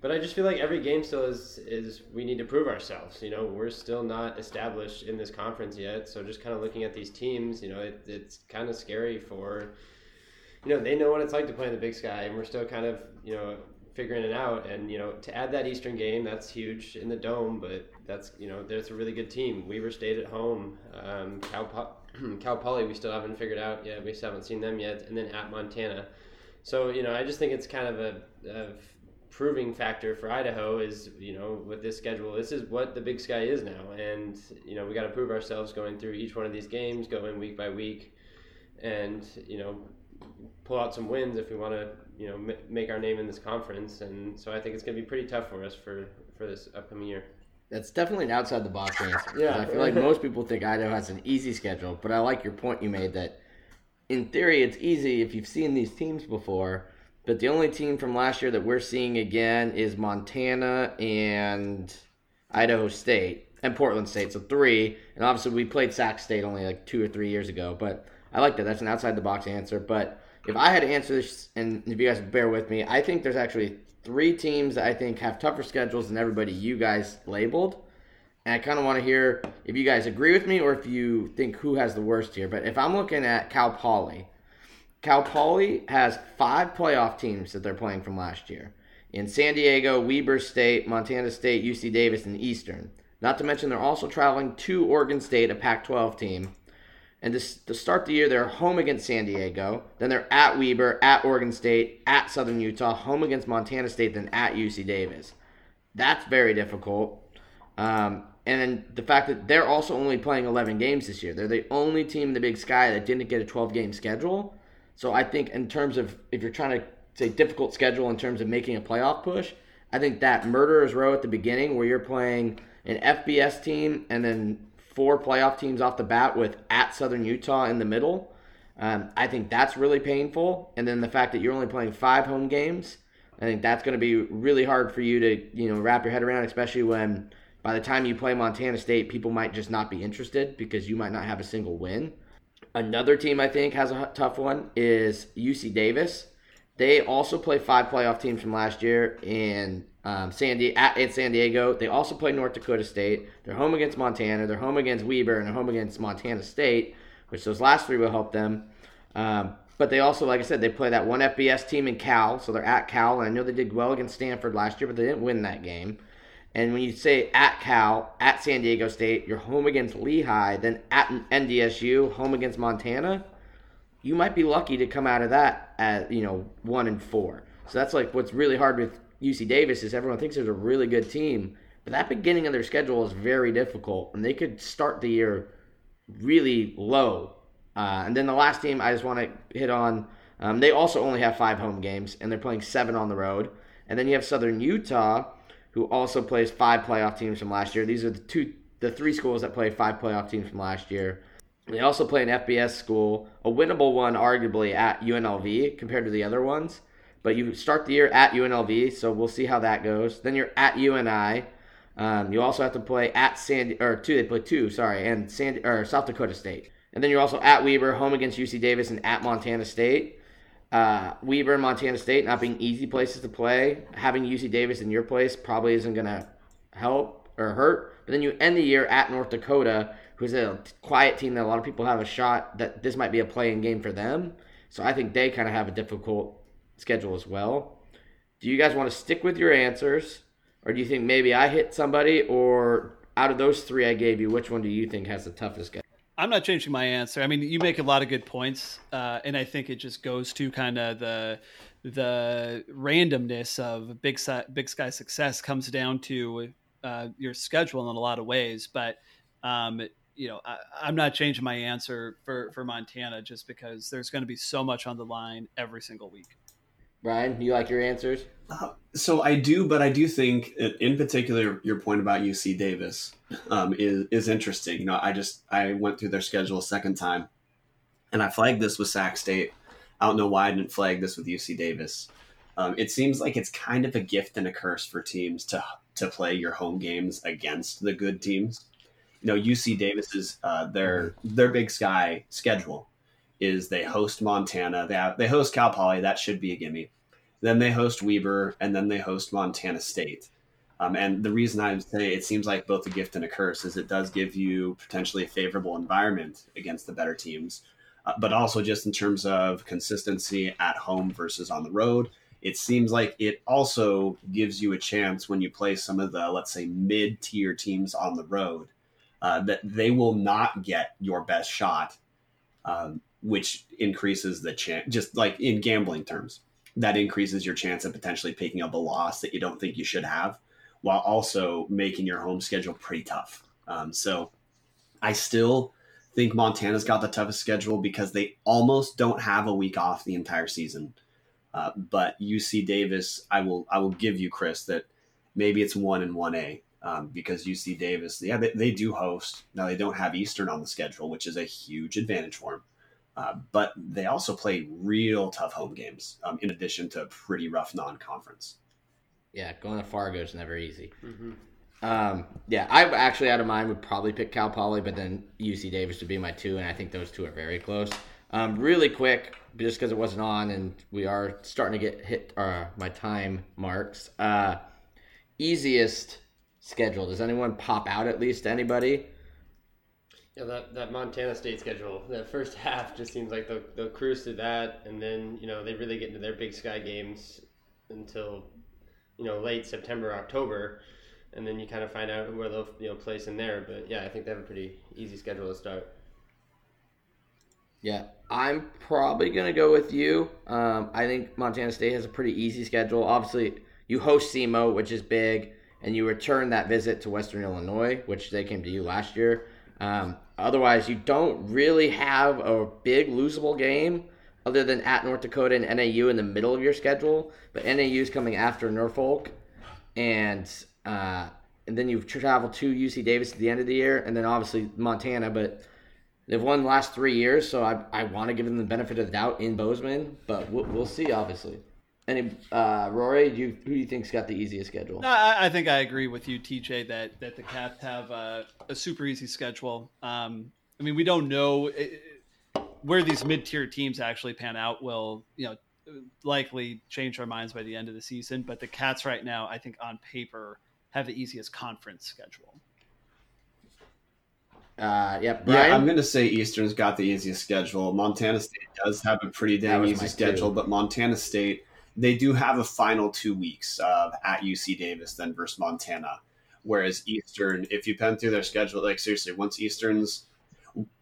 Speaker 3: But I just feel like every game still is is we need to prove ourselves. You know, we're still not established in this conference yet. So just kind of looking at these teams, you know, it, it's kind of scary for, you know, they know what it's like to play in the Big Sky, and we're still kind of, you know, figuring it out. And you know, to add that Eastern game, that's huge in the dome. But that's you know, there's a really good team. Weber State at home, um, Cal Po- Cal Poly, we still haven't figured out yet. We still haven't seen them yet, and then at Montana. So you know, I just think it's kind of a, a proving factor for Idaho is you know with this schedule this is what the Big Sky is now and you know we got to prove ourselves going through each one of these games going week by week and you know pull out some wins if we want to you know m- make our name in this conference and so I think it's going to be pretty tough for us for for this upcoming year.
Speaker 1: That's definitely an outside the box answer.
Speaker 3: Yeah.
Speaker 1: I feel like most people think Idaho has an easy schedule, but I like your point you made that in theory it's easy if you've seen these teams before. But the only team from last year that we're seeing again is Montana and Idaho State and Portland State. So three. And obviously we played Sac State only like two or three years ago. But I like that. That's an outside the box answer. But if I had to answer this, and if you guys bear with me, I think there's actually three teams that I think have tougher schedules than everybody you guys labeled. And I kind of want to hear if you guys agree with me or if you think who has the worst here. But if I'm looking at Cal Poly, Cal Poly has five playoff teams that they're playing from last year in San Diego, Weber State, Montana State, UC Davis, and Eastern. Not to mention they're also traveling to Oregon State, a Pac 12 team. And to, to start the year, they're home against San Diego. Then they're at Weber, at Oregon State, at Southern Utah, home against Montana State, then at UC Davis. That's very difficult. Um, and then the fact that they're also only playing 11 games this year. They're the only team in the Big Sky that didn't get a 12 game schedule. So I think in terms of if you're trying to say difficult schedule in terms of making a playoff push, I think that murderer's row at the beginning where you're playing an FBS team and then four playoff teams off the bat with at Southern Utah in the middle. Um, I think that's really painful. And then the fact that you're only playing five home games, I think that's going to be really hard for you to you know wrap your head around, especially when by the time you play Montana State, people might just not be interested because you might not have a single win. Another team I think has a tough one is UC Davis. They also play five playoff teams from last year in um, San Di- at, at San Diego. They also play North Dakota State. They're home against Montana. They're home against Weber, and home against Montana State, which those last three will help them. Um, but they also, like I said, they play that one FBS team in Cal, so they're at Cal. And I know they did well against Stanford last year, but they didn't win that game. And when you say at Cal, at San Diego State, you're home against Lehigh, then at NDSU, home against Montana, you might be lucky to come out of that at, you know, one and four. So that's like what's really hard with UC Davis is everyone thinks there's a really good team, but that beginning of their schedule is very difficult, and they could start the year really low. Uh, and then the last team I just want to hit on, um, they also only have five home games, and they're playing seven on the road. And then you have Southern Utah, who also plays five playoff teams from last year. These are the two, the three schools that play five playoff teams from last year. They also play an FBS school, a winnable one, arguably at UNLV compared to the other ones. But you start the year at UNLV, so we'll see how that goes. Then you're at UNI. Um, you also have to play at Sandy or two. They play two, sorry, and Sandy or South Dakota State. And then you're also at Weber, home against UC Davis, and at Montana State. Uh, Weber and Montana State not being easy places to play. Having UC Davis in your place probably isn't going to help or hurt. But then you end the year at North Dakota, who's a quiet team that a lot of people have a shot that this might be a playing game for them. So I think they kind of have a difficult schedule as well. Do you guys want to stick with your answers, or do you think maybe I hit somebody, or out of those three I gave you, which one do you think has the toughest schedule?
Speaker 2: I'm not changing my answer. I mean, you make a lot of good points, uh, and I think it just goes to kind of the the randomness of big big sky success comes down to uh, your schedule in a lot of ways. But um, you know, I, am not changing my answer for for Montana just because there's going to be so much on the line every single week.
Speaker 1: Brian, you like your answers?
Speaker 4: So I do, but I do think, in particular, your point about UC Davis um, is is interesting. You know, I just I went through their schedule a second time, and I flagged this with Sac State. I don't know why I didn't flag this with UC Davis. Um, it seems like it's kind of a gift and a curse for teams to to play your home games against the good teams. You know, UC Davis's uh, their their Big Sky schedule is they host Montana. They have, they host Cal Poly. That should be a gimme. Then they host Weber, and then they host Montana State. Um, and the reason I say it seems like both a gift and a curse is it does give you potentially a favorable environment against the better teams, uh, but also just in terms of consistency at home versus on the road. It seems like it also gives you a chance when you play some of the, let's say, mid tier teams on the road, uh, that they will not get your best shot um, which increases the chance, just like in gambling terms, that increases your chance of potentially picking up a loss that you don't think you should have, while also making your home schedule pretty tough. Um, so I still think Montana's got the toughest schedule because they almost don't have a week off the entire season. Uh, but UC Davis, I will I will give you Chris that maybe it's one and one A um, because UC Davis, yeah, they, they do host. Now they don't have Eastern on the schedule, which is a huge advantage for them. Uh, but they also play real tough home games um, in addition to pretty rough non-conference.
Speaker 1: Yeah, going to Fargo is never easy. Mm-hmm. Um, yeah, I actually out of mind would probably pick Cal Poly, but then UC Davis would be my two, and I think those two are very close. Um, really quick, just because it wasn't on, and we are starting to get hit uh, my time marks. Uh, easiest schedule. Does anyone pop out at least? Anybody?
Speaker 3: Yeah, that, that Montana State schedule, that first half just seems like they'll, they'll cruise to that, and then you know they really get into their Big Sky games until you know late September, October, and then you kind of find out where they'll you know place in there. But yeah, I think they have a pretty easy schedule to start.
Speaker 1: Yeah, I'm probably gonna go with you. Um, I think Montana State has a pretty easy schedule. Obviously, you host SEMO, which is big, and you return that visit to Western Illinois, which they came to you last year. Um, otherwise, you don't really have a big losable game other than at North Dakota and NAU in the middle of your schedule. But NAU is coming after Norfolk, and uh, and then you travel to UC Davis at the end of the year, and then obviously Montana. But they've won the last three years, so I, I want to give them the benefit of the doubt in Bozeman, but we'll, we'll see, obviously. Any uh, Rory, do you, who do you think's got the easiest schedule?
Speaker 2: No, I, I, think I agree with you, TJ, that that the Cats have a, a super easy schedule. Um, I mean, we don't know it, where these mid-tier teams actually pan out. Will you know likely change our minds by the end of the season? But the Cats right now, I think on paper, have the easiest conference schedule.
Speaker 1: Uh,
Speaker 4: yeah, Brian? yeah. I'm going to say Eastern's got the easiest schedule. Montana State does have a pretty damn easy schedule, two. but Montana State they do have a final two weeks uh, at UC Davis then versus Montana. Whereas Eastern, if you pen through their schedule, like seriously, once Eastern's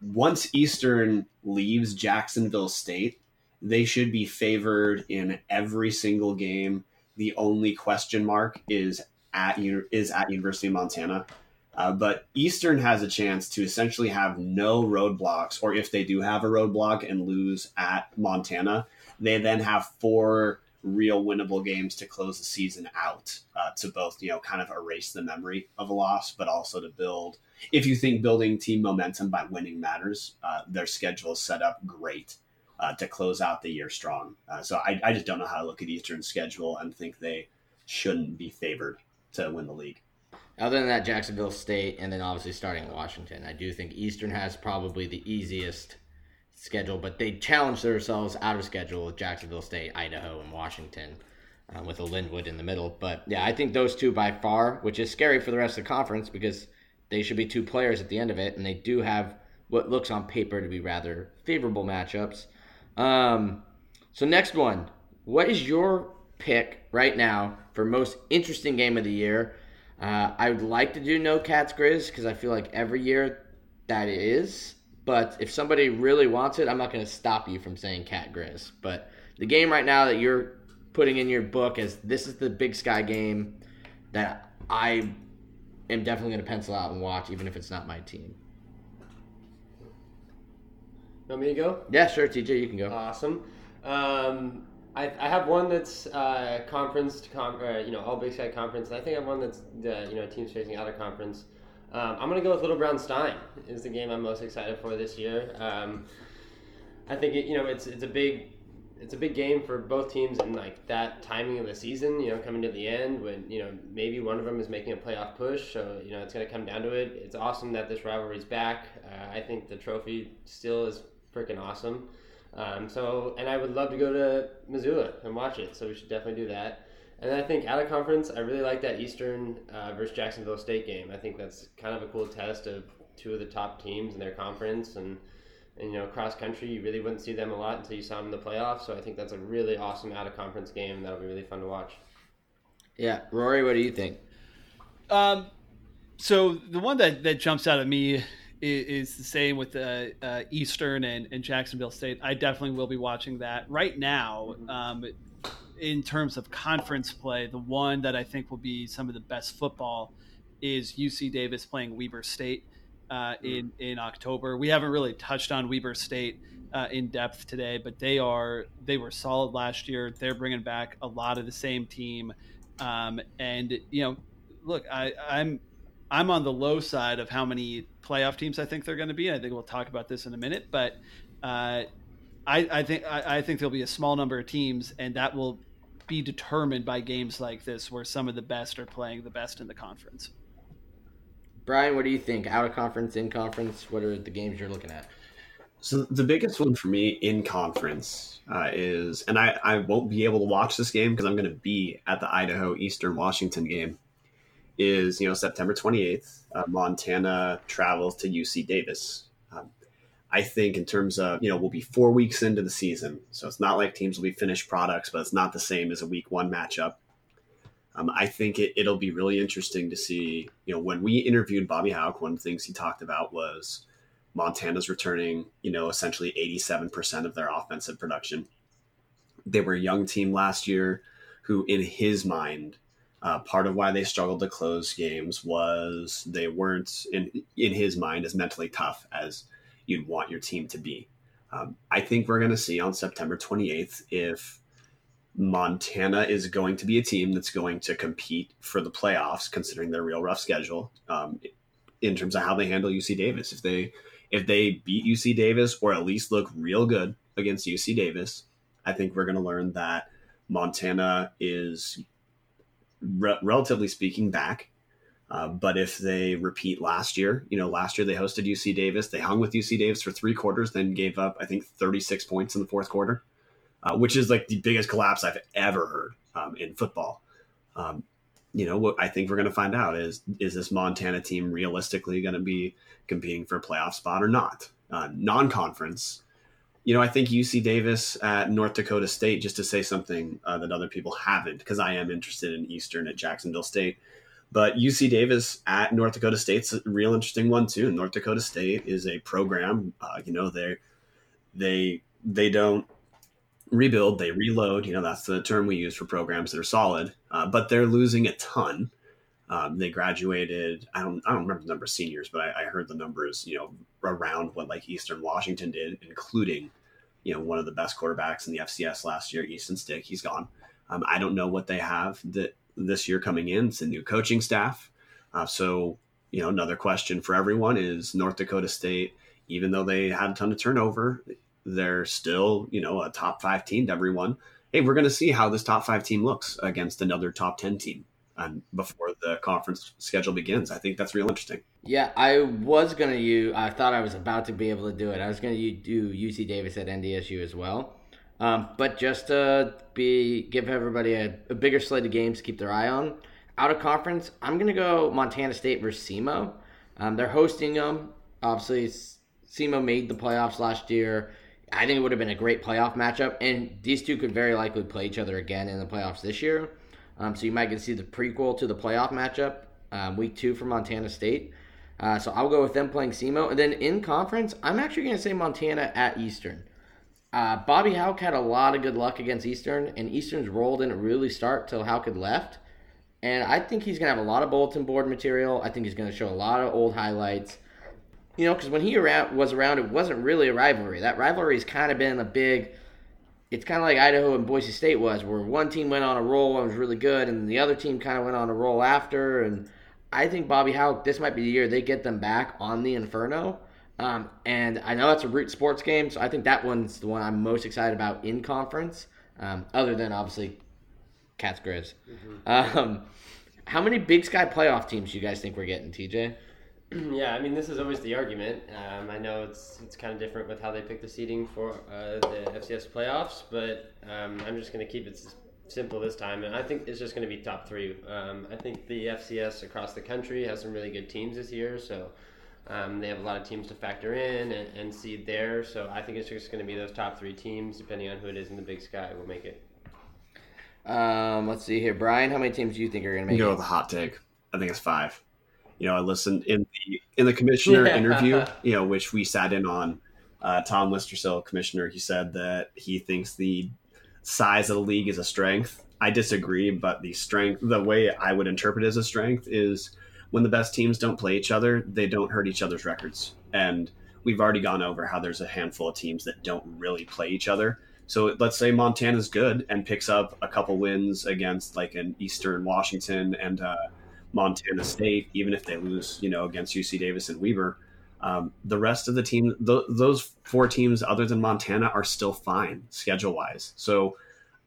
Speaker 4: once Eastern leaves Jacksonville State they should be favored in every single game. The only question mark is at is at University of Montana. Uh, but Eastern has a chance to essentially have no roadblocks, or if they do have a roadblock and lose at Montana, they then have four real winnable games to close the season out uh, to both, you know, kind of erase the memory of a loss, but also to build. If you think building team momentum by winning matters, uh, their schedule is set up great uh, to close out the year strong. Uh, so I, I just don't know how to look at Eastern's schedule and think they shouldn't be favored to win the league.
Speaker 1: Other than that, Jacksonville State, and then obviously starting Washington, I do think Eastern has probably the easiest schedule, but they challenge themselves out of schedule with Jacksonville State, Idaho, and Washington, uh, with a Linwood in the middle. But yeah, I think those two by far, which is scary for the rest of the conference because they should be two players at the end of it, and they do have what looks on paper to be rather favorable matchups. Um, so next one, what is your pick right now for most interesting game of the year? Uh, I would like to do no cats grizz because I feel like every year that is. But if somebody really wants it, I'm not going to stop you from saying cat grizz. But the game right now that you're putting in your book is this is the Big Sky game that I am definitely going to pencil out and watch, even if it's not my team.
Speaker 3: Want me to go?
Speaker 1: Yeah, sure, TJ, you can go.
Speaker 3: Awesome. Um, I, I have one that's uh, conference to com- uh, you know all Big Sky conference. I think I have one that's uh, you know teams facing out of conference. Um, I'm gonna go with Little Brown Stein. Is the game I'm most excited for this year. Um, I think it, you know it's it's a big it's a big game for both teams and like that timing of the season. You know, coming to the end when you know maybe one of them is making a playoff push. So you know it's gonna come down to it. It's awesome that this rivalry is back. Uh, I think the trophy still is freaking awesome. Um, so, and I would love to go to Missoula and watch it. So we should definitely do that. And I think out of conference, I really like that Eastern uh, versus Jacksonville State game. I think that's kind of a cool test of two of the top teams in their conference. And, and you know, cross country, you really wouldn't see them a lot until you saw them in the playoffs. So I think that's a really awesome out of conference game. That'll be really fun to watch.
Speaker 1: Yeah, Rory, what do you think?
Speaker 2: Um, so the one that that jumps out at me is, is the same with uh, uh, Eastern and, and, Jacksonville State. I definitely will be watching that. Right now, mm-hmm. um, in terms of conference play, the one that I think will be some of the best football is UC Davis playing Weber State uh, mm-hmm. in in October. We haven't really touched on Weber State uh, in depth today, but they are they were solid last year. They're bringing back a lot of the same team, um, and you know, look, I, I'm I'm on the low side of how many playoff teams I think they're going to be. I think we'll talk about this in a minute, but uh, I, I, think I, I, think there'll be a small number of teams, and that will be determined by games like this, where some of the best are playing the best in the conference.
Speaker 1: Brian, what do you think? Out of conference, in conference, what are the games you're looking at?
Speaker 4: So the biggest one for me in conference uh, is, and I, I won't be able to watch this game because I'm going to be at the Idaho Eastern Washington game is you know September 28th. Uh, Montana travels to UC Davis. I think in terms of you know we'll be four weeks into the season, so it's not like teams will be finished products, but it's not the same as a week one matchup. Um, I think it, it'll be really interesting to see. You know, when we interviewed Bobby Hauck, one of the things he talked about was Montana's returning. You know, essentially 87% of their offensive production. They were a young team last year, who in his mind uh, part of why they struggled to close games was they weren't, in in his mind, as mentally tough as you'd want your team to be. Um, I think we're going to see on September 28th if Montana is going to be a team that's going to compete for the playoffs, considering their real rough schedule. Um, in terms of how they handle UC Davis, if they if they beat UC Davis or at least look real good against UC Davis, I think we're going to learn that Montana is re- relatively speaking, back. Uh, but if they repeat last year, you know, last year they hosted UC Davis. They hung with UC Davis for three quarters, then gave up, I think, 36 points in the fourth quarter, uh, which is like the biggest collapse I've ever heard um, in football. Um, you know, what I think we're going to find out is is this Montana team realistically going to be competing for a playoff spot or not? Uh, non conference, you know, I think UC Davis at North Dakota State, just to say something uh, that other people haven't, because I am interested in Eastern at Jacksonville State. But UC Davis at North Dakota State's a real interesting one too. North Dakota State is a program. Uh, you know, they they they don't rebuild, they reload. You know, that's the term we use for programs that are solid, uh, but they're losing a ton. Um, they graduated. I don't. I don't remember the number of seniors, but I, I, heard the numbers. You know, around what like Eastern Washington did, including, you know, one of the best quarterbacks in the FCS last year, Easton Stick. He's gone. Um, I don't know what they have that this year coming in. It's a new coaching staff. Uh, so, you know, another question for everyone is North Dakota State. Even though they had a ton of turnover, they're still, you know, a top five team to everyone. Hey, we're going to see how this top five team looks against another top 10 team and before the conference schedule begins. I think that's real interesting.
Speaker 1: Yeah, I was going to use, I thought I was about to be able to do it. I was going to do UC Davis at NDSU as well. Um, but just to be give everybody a, a, bigger slate of games to keep their eye on. Out of conference, I'm going to go Montana State versus SEMO. Um, they're hosting them. Obviously, SEMO made the playoffs last year. I think it would have been a great playoff matchup, and these two could very likely play each other again in the playoffs this year. Um, so you might get to see the prequel to the playoff matchup, um, week two for Montana State. Uh, so I'll go with them playing SEMO. And then in conference, I'm actually going to say Montana at Eastern. Uh, Bobby Hauck had a lot of good luck against Eastern, and Eastern's roll didn't really start till Hauck had left. And I think he's going to have a lot of bulletin board material. I think he's going to show a lot of old highlights. You know, because when he around, was around, it wasn't really a rivalry. That rivalry's kind of been a big. It's kind of like Idaho and Boise State was, where one team went on a roll and was really good, and the other team kind of went on a roll after. And I think Bobby Hauck, this might be the year they get them back on the Inferno. Um, and I know that's a root sports game, so I think that one's the one I'm most excited about in conference, um, other than obviously Cats Grizz. Mm-hmm. Um, how many Big Sky playoff teams do you guys think we're getting, TJ?
Speaker 3: Yeah, I mean this is always the argument. Um, I know it's it's kind of different with how they pick the seeding for uh, the FCS playoffs, but um, I'm just going to keep it simple this time, and I think it's just going to be top three. Um, I think the FCS across the country has some really good teams this year, so um, they have a lot of teams to factor in and, and seed there. So I think it's just going to be those top three teams, depending on who it is in the Big Sky, will make it.
Speaker 1: Um, let's see here, Brian. How many teams do you think are going to make
Speaker 4: go
Speaker 1: it?
Speaker 4: Go with a hot take. I think it's five. You know, I listened in the in the commissioner yeah. interview, you know, which we sat in on. Uh, Tom Wistrcill, commissioner, he said that he thinks the size of the league is a strength. I disagree, but the strength, the way I would interpret it as a strength is when the best teams don't play each other, they don't hurt each other's records. And we've already gone over how there's a handful of teams that don't really play each other. So let's say Montana's good and picks up a couple wins against like an Eastern Washington and uh, Montana State, even if they lose, you know, against UC Davis and Weber. Um, the rest of the team, th- those four teams other than Montana, are still fine schedule wise. So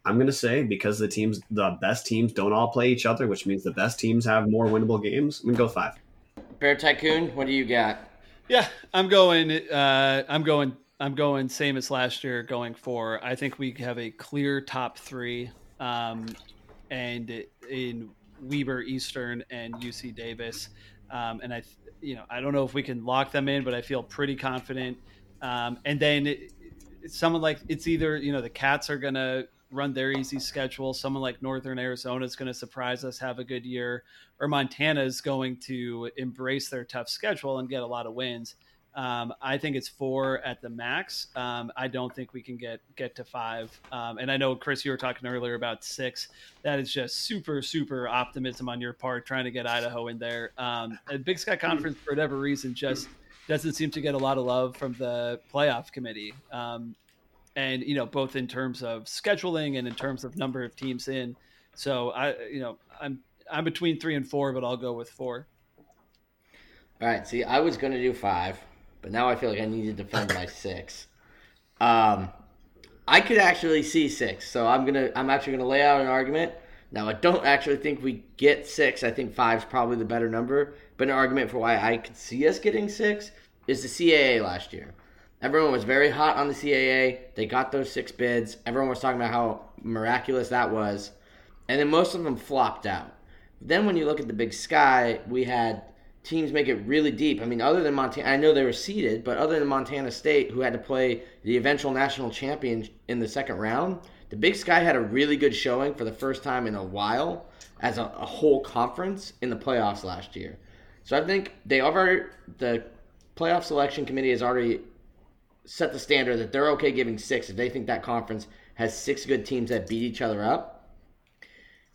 Speaker 4: I'm going to say because the teams, the best teams, don't all play each other, which means the best teams have more winnable games. I'm going to go five.
Speaker 1: Bear Tycoon, what do you got?
Speaker 2: Yeah, I'm going. Uh, I'm going I'm going same as last year, going for. I think we have a clear top three, um, and in Weber, Eastern, and UC Davis, um, and I, you know, I don't know if we can lock them in, but I feel pretty confident. Um, and then it, someone like it's either you know the Cats are gonna run their easy schedule. Someone like Northern Arizona is going to surprise us, have a good year, or Montana is going to embrace their tough schedule and get a lot of wins. Um, I think it's four at the max. Um, I don't think we can get get to five. Um, and I know Chris, you were talking earlier about six. That is just super super optimism on your part, trying to get Idaho in there. Um, Big Sky Conference, for whatever reason, just doesn't seem to get a lot of love from the playoff committee. And you know, both in terms of scheduling and in terms of number of teams in. So I, you know, I'm I'm between three and four, but I'll go with four.
Speaker 1: All right. See, I was going to do five but now I feel like I need to defend my six. Um, I could actually see six, so I'm gonna I'm actually gonna lay out an argument. Now I don't actually think we get six. I think five is probably the better number. But an argument for why I could see us getting six is the CAA last year. Everyone was very hot on the CAA. They got those six bids. Everyone was talking about how miraculous that was, and then most of them flopped out. Then when you look at the Big Sky, we had teams make it really deep. I mean, other than Montana, I know they were seeded, but other than Montana State, who had to play the eventual national champion in the second round, the Big Sky had a really good showing for the first time in a while as a, a whole conference in the playoffs last year. So I think they already the playoff selection committee has already set the standard that they're okay giving six if they think that conference has six good teams that beat each other up.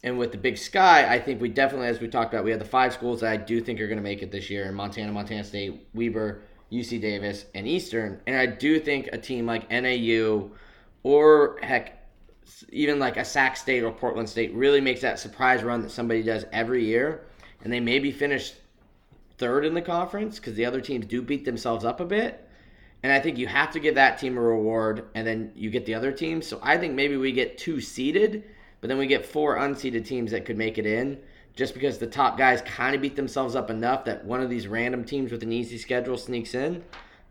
Speaker 1: And with the Big Sky, I think we definitely, as we talked about, we have the five schools that I do think are going to make it this year in Montana, Montana State, Weber, UC Davis, and Eastern. And I do think a team like NAU or heck, even like a Sac State or Portland State really makes that surprise run that somebody does every year, and they maybe finish third in the conference because the other teams do beat themselves up a bit. And I think you have to give that team a reward, and then you get the other team. So I think maybe we get two seeded, but then we get four unseeded teams that could make it in, just because the top guys kind of beat themselves up enough that one of these random teams with an easy schedule sneaks in.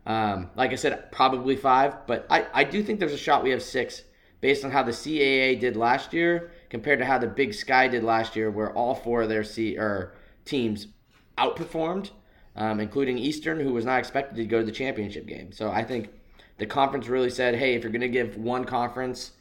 Speaker 1: Um, like I said, probably five, but I, I do think there's a shot we have six based on how the CAA did last year compared to how the Big Sky did last year, where all four of their C or teams outperformed, um, including Eastern, who was not expected to go to the championship game. So I think the conference really said, hey, if you're going to give one conference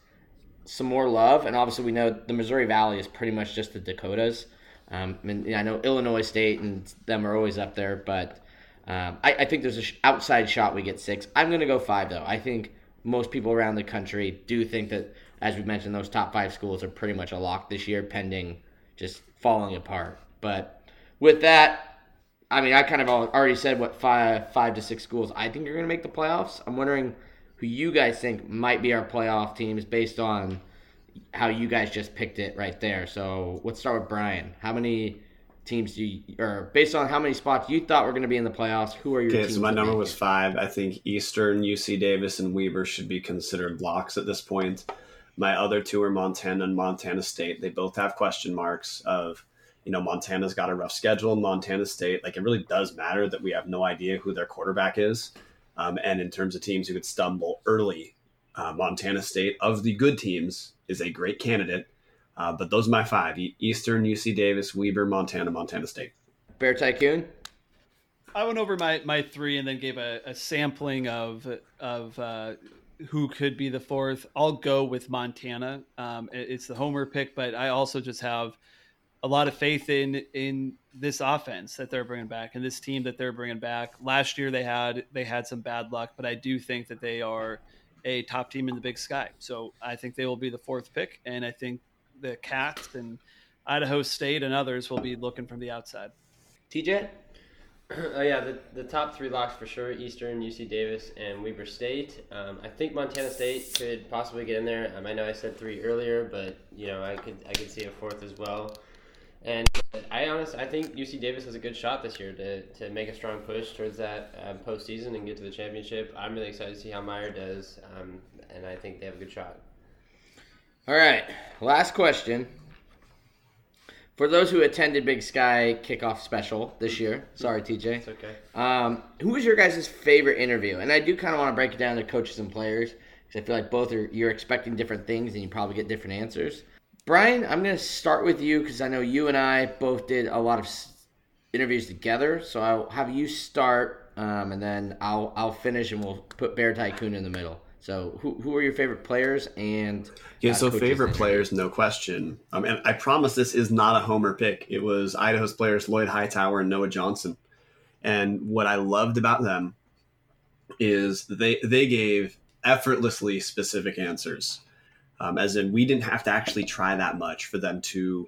Speaker 1: some more love, and obviously we know the Missouri Valley is pretty much just the Dakotas. Um, I know Illinois State and them are always up there, but um, I, I, think there's an outside shot we get six. I'm going to go five, though. I think most people around the country do think that, as we mentioned, those top five schools are pretty much a lock this year, pending just falling apart. But with that, I mean, I kind of already said what five five to six schools I think are going to make the playoffs. I'm wondering who you guys think might be our playoff teams based on how you guys just picked it right there. So let's start with Brian. How many teams do you, or based on how many spots you thought were going to be in the playoffs, who are your
Speaker 4: okay,
Speaker 1: teams?
Speaker 4: so my number was five. I think Eastern, UC Davis, and Weber should be considered locks at this point. My other two are Montana and Montana State. They both have question marks of, you know, Montana's got a rough schedule. Montana State, like it really does matter that we have no idea who their quarterback is. Um, and in terms of teams who could stumble early, uh, Montana State of the good teams is a great candidate. Uh, but those are my five: Eastern, UC Davis, Weber, Montana, Montana State.
Speaker 1: Bear Tycoon.
Speaker 2: I went over my, my three and then gave a, a sampling of of uh, who could be the fourth. I'll go with Montana. Um, it's the homer pick, but I also just have a lot of faith in in this offense that they're bringing back and this team that they're bringing back. Last year they had they had some bad luck, but I do think that they are a top team in the Big Sky. So I think they will be the fourth pick, and I think the Cats and Idaho State and others will be looking from the outside.
Speaker 1: TJ?
Speaker 3: Oh yeah, the, the top three locks for sure: Eastern, UC Davis, and Weber State. Um, I think Montana State could possibly get in there. Um, I know I said three earlier, but you know I could I could see a fourth as well. And I honestly I think UC Davis has a good shot this year to, to make a strong push towards that um, postseason and get to the championship. I'm really excited to see how Maier does, um, and I think they have a good shot.
Speaker 1: All right, last question. For those who attended Big Sky kickoff special this year, sorry TJ.
Speaker 3: It's okay.
Speaker 1: Um, who was your guys' favorite interview? And I do kind of want to break it down to coaches and players because I feel like both are you're expecting different things and you probably get different answers. Brian, I'm going to start with you because I know you and I both did a lot of interviews together. So I'll have you start, um, and then I'll I'll finish, and we'll put Bear Tycoon in the middle. So, who, who are your favorite players and
Speaker 4: yeah? Uh, so favorite players, no question. Um, and I promise this is not a homer pick. It was Idaho's players Lloyd Hightower and Noah Johnson. And what I loved about them is they they gave effortlessly specific answers, um, as in we didn't have to actually try that much for them to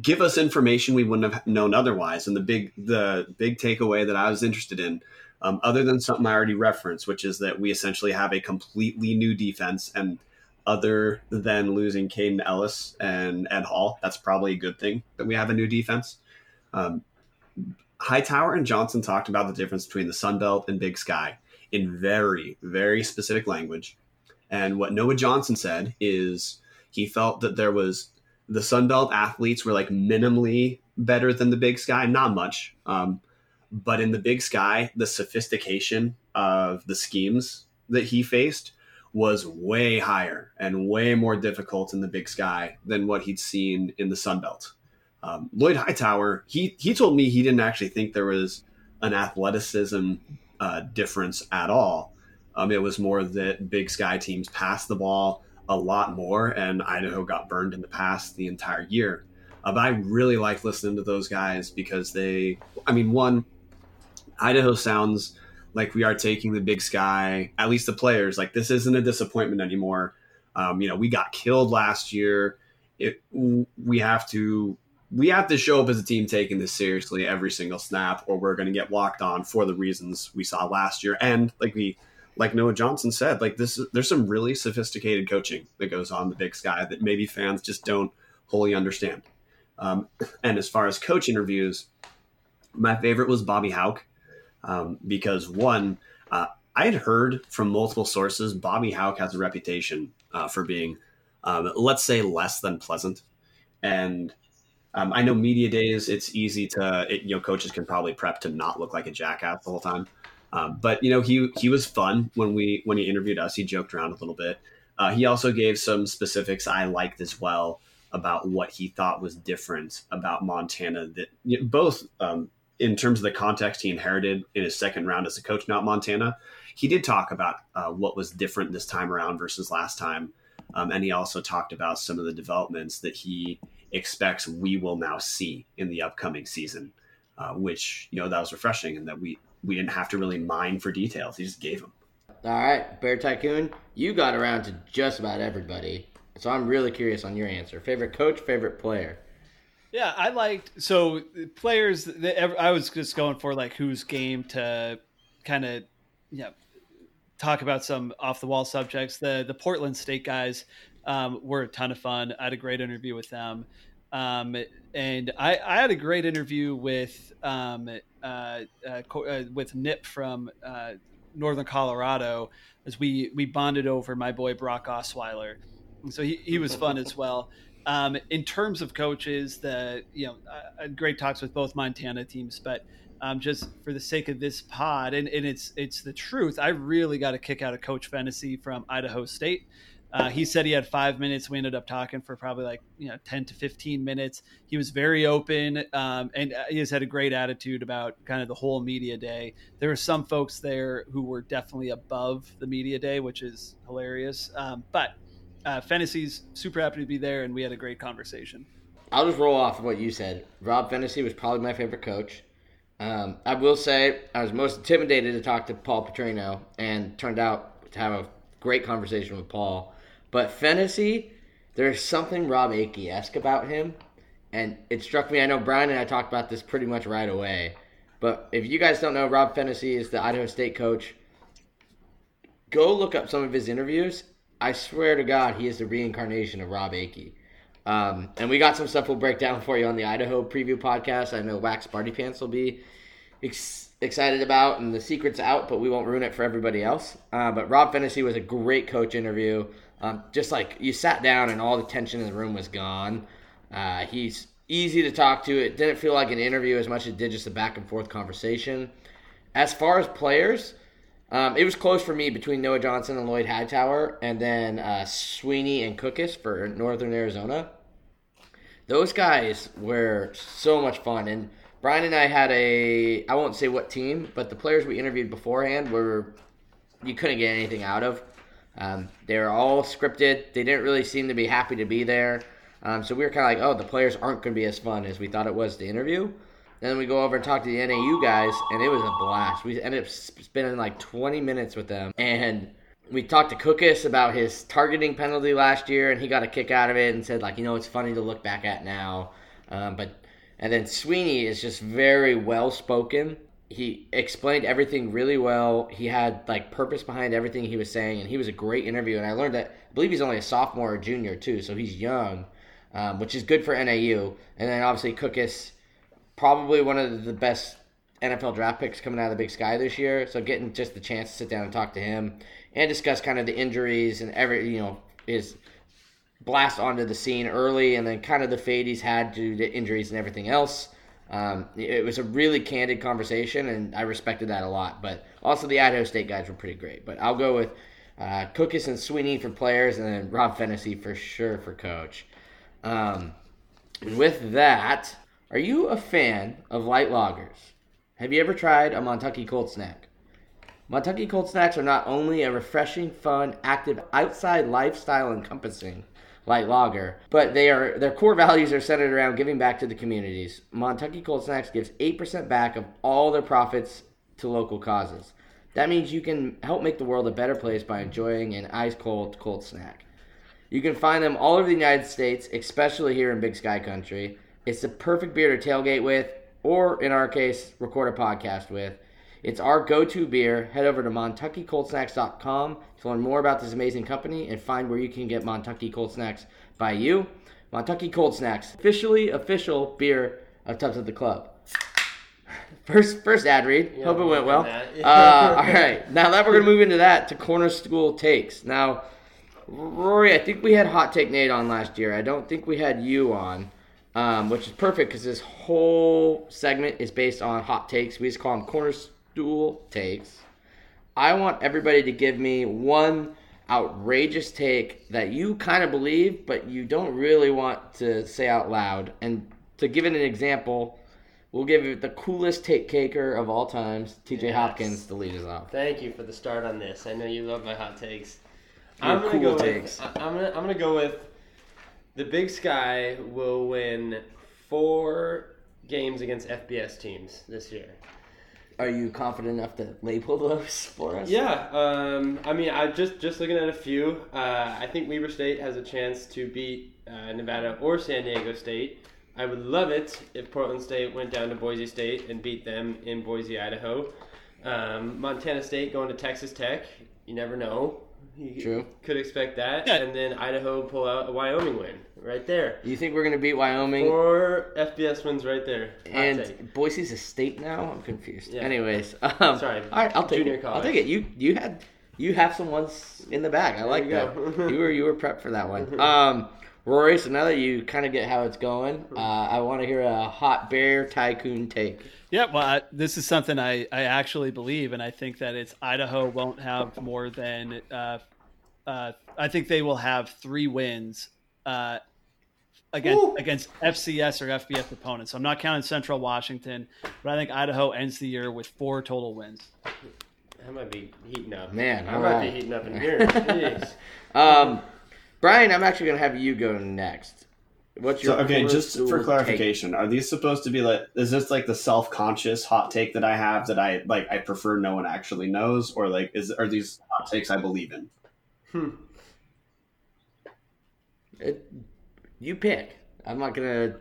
Speaker 4: give us information we wouldn't have known otherwise. And the big the big takeaway that I was interested in um, other than something I already referenced, which is that we essentially have a completely new defense. And other than losing Kaden Elliss and Ed Hall, that's probably a good thing that we have a new defense. Um, Hightower and Johnson talked about the difference between the Sun Belt and Big Sky in very, very specific language. And what Noah Johnson said is he felt that there was the Sun Belt athletes were like minimally better than the Big Sky, not much. Um, but in the big sky, the sophistication of the schemes that he faced was way higher and way more difficult in the big sky than what he'd seen in the Sun Belt. Um, Lloyd Hightower, he he told me he didn't actually think there was an athleticism uh, difference at all. Um, it was more that big sky teams passed the ball a lot more, and Idaho got burned in the pass the entire year. Uh, but I really like listening to those guys because they, I mean, one, Idaho sounds Like we are taking the big sky, at least the players. Like this isn't a disappointment anymore. Um, you know, we got killed last year. It we have to we have to show up as a team taking this seriously every single snap, or we're going to get walked on for the reasons we saw last year. And like we, like Noah Johnson said, like this, there's some really sophisticated coaching that goes on the Big Sky that maybe fans just don't wholly understand. Um, and as far as coach interviews, my favorite was Bobby Hauck um, because one, uh, I had heard from multiple sources Bobby Hauck has a reputation uh, for being, um, let's say, less than pleasant, and um, I know media days, it's easy to, it, you know, coaches can probably prep to not look like a jackass the whole time. Um, but you know, he he was fun when we when he interviewed us. He joked around a little bit. Uh, he also gave some specifics I liked as well about what he thought was different about Montana. That you know, both um, in terms of the context he inherited in his second round as a coach, not Montana. He did talk about uh, what was different this time around versus last time, um, and he also talked about some of the developments that he expects we will now see in the upcoming season, uh, which you know that was refreshing and that we we didn't have to really mine for details. He just gave them.
Speaker 1: All right, Bear Tycoon, you got around to just about everybody, so I'm really curious on your answer. Favorite coach, favorite player.
Speaker 2: Yeah, I liked so players. that I was just going for like whose game to kind of yeah talk about some off the wall subjects. The the Portland State guys um, were a ton of fun. I had a great interview with them. Um, and I, I, had a great interview with um, uh, uh, uh, with Nip from uh, Northern Colorado as we we bonded over my boy Brock Osweiler. And so he, he was fun as well. Um, in terms of coaches, the you know I had great talks with both Montana teams, but um, just for the sake of this pod, and, and it's it's the truth. I really got a kick out of Coach Phenicie from Idaho State. Uh, he said he had five minutes. We ended up talking for probably like you know ten to fifteen minutes. He was very open, um, and uh, he has had a great attitude about kind of the whole media day. There were some folks there who were definitely above the media day, which is hilarious. Um, but uh, Phenicie's super happy to be there, and we had a great conversation.
Speaker 1: I'll just roll off of what you said. Rob Phenicie was probably my favorite coach. Um, I will say I was most intimidated to talk to Paul Petrino, and turned out to have a great conversation with Paul. But Phenicie, there's something Rob Akey esque about him. And it struck me. I know Brian and I talked about this pretty much right away. But if you guys don't know, Rob Phenicie is the Idaho State coach. Go look up some of his interviews. I swear to God, he is the reincarnation of Rob Akey. Um, and we got some stuff we'll break down for you on the Idaho preview podcast. I know Wax Party Pants will be ex- excited about, and the secret's out, but we won't ruin it for everybody else. Uh, but Rob Phenicie was a great coach interview. Um, just like you sat down and all the tension in the room was gone. Uh, he's easy to talk to. It didn't feel like an interview as much as it did just a back and forth conversation. As far as players, um, it was close for me between Noah Johnson and Lloyd Hightower, and then uh, Sweeney and Cookus for Northern Arizona. Those guys were so much fun, and Brian and I had a I won't say what team, but the players we interviewed beforehand were you couldn't get anything out of. Um, they were all scripted. They didn't really seem to be happy to be there. Um, so we were kind of like, oh, the players aren't going to be as fun as we thought it was to interview. Then we go over and talk to the NAU guys, and it was a blast. We ended up spending like 20 minutes with them. And we talked to Cookus about his targeting penalty last year, and he got a kick out of it and said, like, you know, it's funny to look back at now. Um, but and then Sweeney is just very well spoken he explained everything really well. He had like purpose behind everything he was saying, and he was a great interview. And I learned that I believe he's only a sophomore or junior too, so he's young, um, which is good for NAU. And then obviously Cookus, probably one of the best NFL draft picks coming out of the Big Sky this year. So getting just the chance to sit down and talk to him and discuss kind of the injuries and every you know his blast onto the scene early, and then kind of the fade he's had due to injuries and everything else. Um, it was a really candid conversation, and I respected that a lot. But also, the Idaho State guys were pretty great. But I'll go with uh, and Sweeney for players, and then Rob Phenicie for sure for coach. Um, with that, are you a fan of light lagers? Have you ever tried a Montucky cold snack? Montucky cold snacks are not only a refreshing, fun, active, outside lifestyle encompassing light lager. But they are their core values are centered around giving back to the communities. Montucky Cold Snacks gives eight percent back of all their profits to local causes. That means you can help make the world a better place by enjoying an ice cold cold snack. You can find them all over the United States, especially here in Big Sky Country. It's the perfect beer to tailgate with, or in our case, record a podcast with. It's our go-to beer. Head over to MontuckyColdSnacks.com to learn more about this amazing company and find where you can get Montucky Cold Snacks by you. Montucky Cold Snacks, officially official beer of Tubs of the Club. First, first ad read.
Speaker 3: Yeah,
Speaker 1: Hope it went well. Uh, all right, now that we're gonna move into that to corner school takes. Now, Rory, I think we had hot take Nate on last year. I don't think we had you on, um, which is perfect because this whole segment is based on hot takes. We just call them corner stool takes. I want everybody to give me one outrageous take that you kind of believe, but you don't really want to say out loud. And to give it an example, we'll give it the coolest take caker of all times, TJ
Speaker 3: Yes.
Speaker 1: Hopkins, to lead us off.
Speaker 3: Thank you for the start on this. I know you love my hot takes.
Speaker 1: Your
Speaker 3: I'm gonna
Speaker 1: cool
Speaker 3: go
Speaker 1: takes.
Speaker 3: With, I'm gonna I'm gonna go with the Big Sky will win four games against FBS teams this year.
Speaker 1: Are you confident enough to label those for us?
Speaker 3: Yeah, um, I mean, I just just looking at a few. Uh, I think Weber State has a chance to beat uh, Nevada or San Diego State. I would love it if Portland State went down to Boise State and beat them in Boise, Idaho. Um, Montana State going to Texas Tech. You never know. You
Speaker 1: True.
Speaker 3: Could expect that,
Speaker 2: Yeah.
Speaker 3: and then Idaho pull out a Wyoming win right there.
Speaker 1: You think we're gonna beat Wyoming?
Speaker 3: Four FBS wins right there. Hot
Speaker 1: and
Speaker 3: take.
Speaker 1: Boise's a state now. I'm confused.
Speaker 3: Yeah.
Speaker 1: Anyways, um,
Speaker 3: Sorry,
Speaker 1: All right, I'll take
Speaker 3: junior
Speaker 1: it. I'll take it. You you had you have some ones in the bag. I like
Speaker 3: you
Speaker 1: that. you were you were prepped for that one. Um, Rory. So now that you kind of get how it's going, uh, I want to hear a hot bear tycoon take.
Speaker 2: Yeah, well, I, this is something I, I actually believe, and I think that it's Idaho won't have more than uh, uh, I think they will have three wins uh, against
Speaker 3: Woo!
Speaker 2: against FCS or FBS opponents. So I'm not counting Central Washington, but I think Idaho ends the year with four total wins.
Speaker 3: I might be heating up.
Speaker 1: Man,
Speaker 3: I
Speaker 1: all
Speaker 3: might
Speaker 1: right.
Speaker 3: be heating up in here. Jeez.
Speaker 1: Um, Brian, I'm actually gonna have you go next. What's your
Speaker 4: So okay, just
Speaker 1: stool
Speaker 4: for
Speaker 1: take?
Speaker 4: clarification, are these supposed to be like? Is this like the self-conscious hot take that I have that I like? I prefer no one actually knows, or like is are these hot takes I believe in? Hmm.
Speaker 1: It, you pick. I'm not gonna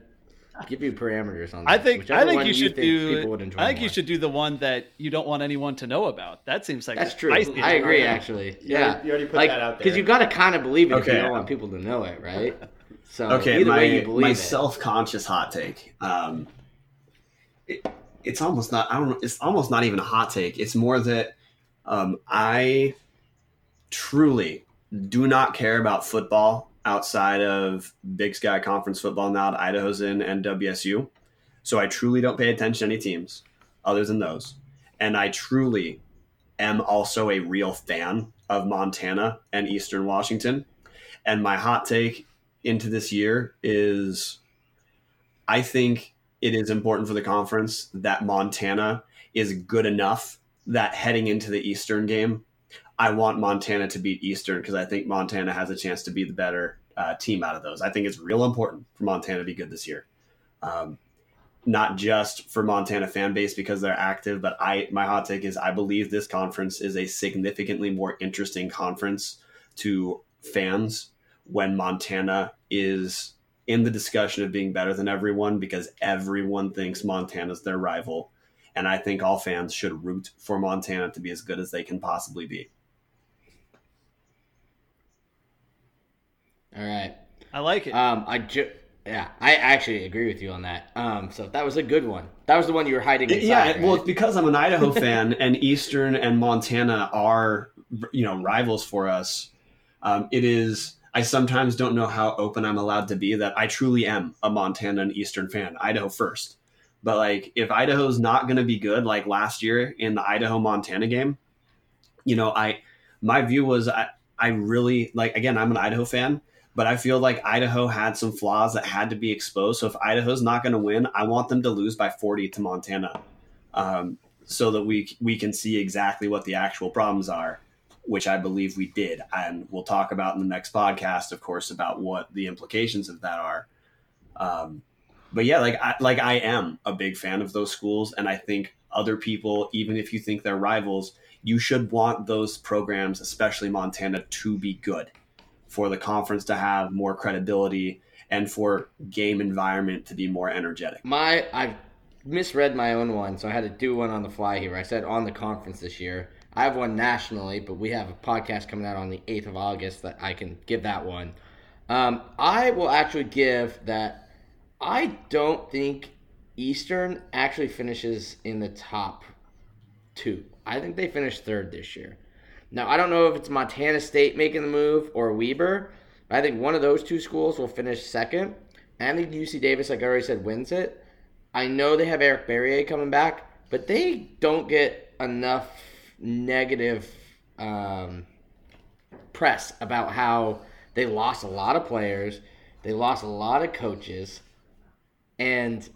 Speaker 1: give you parameters on.
Speaker 2: I
Speaker 1: this.
Speaker 2: think
Speaker 1: Whichever
Speaker 2: I think you should
Speaker 1: think people would
Speaker 2: do.
Speaker 1: enjoy
Speaker 2: I think you should do the one that you don't want anyone to know about. That seems like
Speaker 1: That's true.
Speaker 2: spiciest
Speaker 1: I agree,
Speaker 2: one.
Speaker 1: actually. Yeah,
Speaker 3: you already put
Speaker 1: like,
Speaker 3: that out there
Speaker 1: Because you've got to kind of believe it if you don't want people to know it, right? So
Speaker 4: Okay,
Speaker 1: either
Speaker 4: my
Speaker 1: way, you believe
Speaker 4: my
Speaker 1: it.
Speaker 4: self-conscious hot take. Um, it, it's almost not. I don't. It's almost not even a hot take. It's more that um, I truly do not care about football outside of Big Sky Conference football now that Idaho's in and WSU. So I truly don't pay attention to any teams other than those. And I truly am also a real fan of Montana and Eastern Washington. And my hot take into this year is I think it is important for the conference that Montana is good enough that heading into the Eastern game, I want Montana to beat Eastern because I think Montana has a chance to be the better uh, team out of those. I think it's real important for Montana to be good this year. Um, not just for Montana fan base because they're active, but I my hot take is I believe this conference is a significantly more interesting conference to fans when Montana is in the discussion of being better than everyone because everyone thinks Montana's their rival. And I think all fans should root for Montana to be as good as they can possibly be.
Speaker 1: All right.
Speaker 2: I like it.
Speaker 1: Um, I ju- yeah, I actually agree with you on that. Um, so that was a good one. That was the one you were hiding inside.
Speaker 4: yeah,
Speaker 1: right?
Speaker 4: well, it's because I'm an Idaho fan, and Eastern and Montana are, you know, rivals for us. Um, it is. I sometimes don't know how open I'm allowed to be that I truly am a Montana and Eastern fan. Idaho first, but like if Idaho's not going to be good, like last year in the Idaho Montana game, you know, I my view was I I really like again I'm an Idaho fan, but I feel like Idaho had some flaws that had to be exposed. So if Idaho's not going to win, I want them to lose by 40 to Montana, um, so that we we can see exactly what the actual problems are, which I believe we did, and we'll talk about in the next podcast, of course, about what the implications of that are. Um, but yeah, like I, like I am a big fan of those schools, and I think other people, even if you think they're rivals, you should want those programs, especially Montana, to be good for the conference to have more credibility and for game environment to be more energetic.
Speaker 1: My I've misread my own one, so I had to do one on the fly here. I said on the conference this year. I have one nationally, but we have a podcast coming out on the 8th of August that I can give that one. Um, I will actually give that I don't think Eastern actually finishes in the top two. I think they finished third this year. Now, I don't know if it's Montana State making the move or Weber. I think one of those two schools will finish second. And I think UC Davis, like I already said, wins it. I know they have Eric Barriere coming back, but they don't get enough negative um, press about how they lost a lot of players, they lost a lot of coaches, and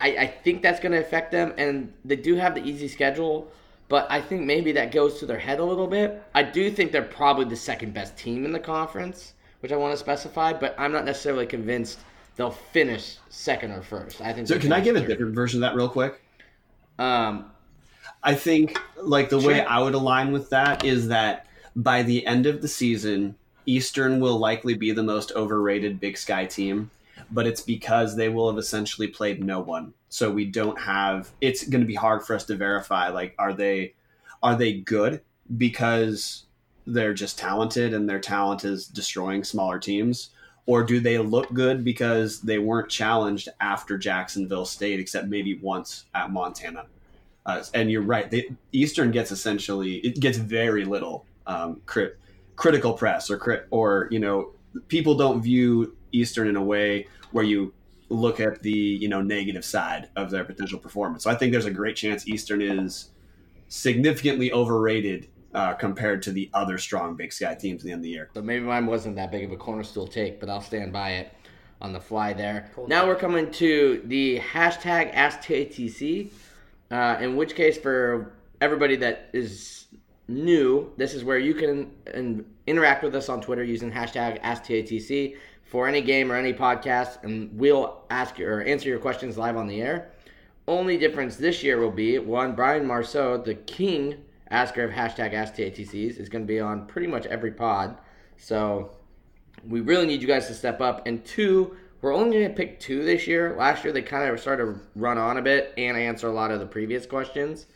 Speaker 1: I, I think that's going to affect them. And they do have the easy schedule, but I think maybe that goes to their head a little bit. I do think they're probably the second best team in the conference, which I want to specify, but I'm not necessarily convinced they'll finish second or first. I think.
Speaker 4: So can I give a different version of that real quick?
Speaker 1: Um,
Speaker 4: I think like the way I would align with that is that by the end of the season, Eastern will likely be the most overrated Big Sky team, but it's because they will have essentially played no one. So we don't have it's going to be hard for us to verify like are they are they good because they're just talented and their talent is destroying smaller teams or do they look good because they weren't challenged after Jacksonville State except maybe once at Montana? Uh, and you're right. They, Eastern gets essentially it gets very little um, crit, critical press or crit or you know people don't view Eastern in a way where you look at the you know negative side of their potential performance. So I think there's a great chance Eastern is significantly overrated uh, compared to the other strong Big Sky teams at the end of the year.
Speaker 1: So maybe mine wasn't that big of a corner cornerstool take, but I'll stand by it on the fly there.
Speaker 3: Cool.
Speaker 1: Now we're coming to the hashtag AskTATC, uh, in which case for everybody that is new, this is where you can in, interact with us on Twitter using hashtag AskTATC for any game or any podcast, and we'll ask your, or answer your questions live on the air. Only difference this year will be one, Brian Marceau, the king asker of hashtag AskTATCs, is going to be on pretty much every pod. So we really need you guys to step up. And two, we're only going to pick two this year. Last year they kind of started to run on a bit and answer a lot of the previous questions.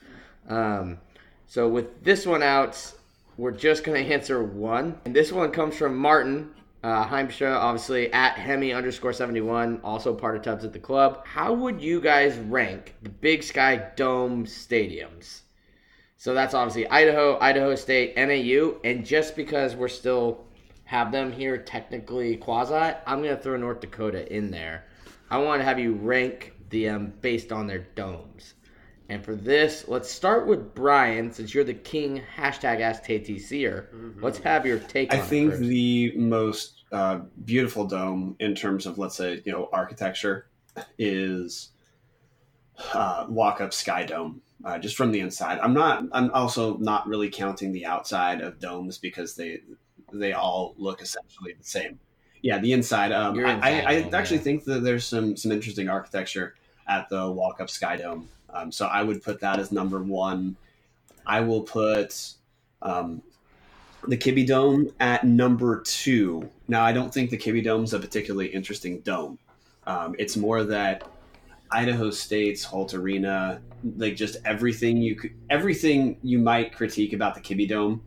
Speaker 1: Um, so with this one out, we're just going to answer one. And this one comes from Martin uh, Heimstra, obviously at Hemi underscore 71, also part of Tubs at the Club. How would you guys rank the Big Sky Dome stadiums? So that's obviously Idaho, Idaho State, NAU, and just because we're still have them here technically quasi, I'm gonna throw North Dakota in there. I want to have you rank them based on their domes. And for this, let's start with Brian, since you're the king. Hashtag Ask TTCer. Let's have your take.
Speaker 4: I
Speaker 1: on it
Speaker 4: think
Speaker 1: first.
Speaker 4: the most uh, beautiful dome in terms of let's say you know architecture is uh, Walkup Skydome uh, just from the inside. I'm not i'm also not really counting the outside of domes because they they all look essentially the same. Yeah the inside um,
Speaker 1: inside
Speaker 4: I, I
Speaker 1: dome,
Speaker 4: actually
Speaker 1: yeah.
Speaker 4: think that there's some some interesting architecture at the Walkup Skydome. Um, so i would put that as number one. I will put um, the Kibbie Dome at number two. Now, I don't think the Kibbie Dome's a particularly interesting dome. Um, it's more that Idaho State's Holt Arena, like just everything you could, everything you might critique about the Kibbie Dome,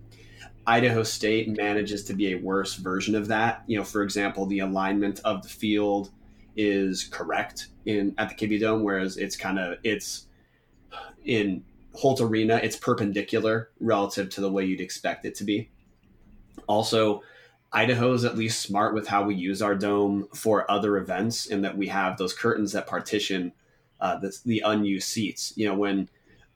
Speaker 4: Idaho State manages to be a worse version of that. You know, for example, the alignment of the field is correct in at the Kibbie Dome, whereas it's kind of it's in Holt Arena, it's perpendicular relative to the way you'd expect it to be. Also, Idaho is at least smart with how we use our dome for other events, in that we have those curtains that partition uh, the, the unused seats. You know, when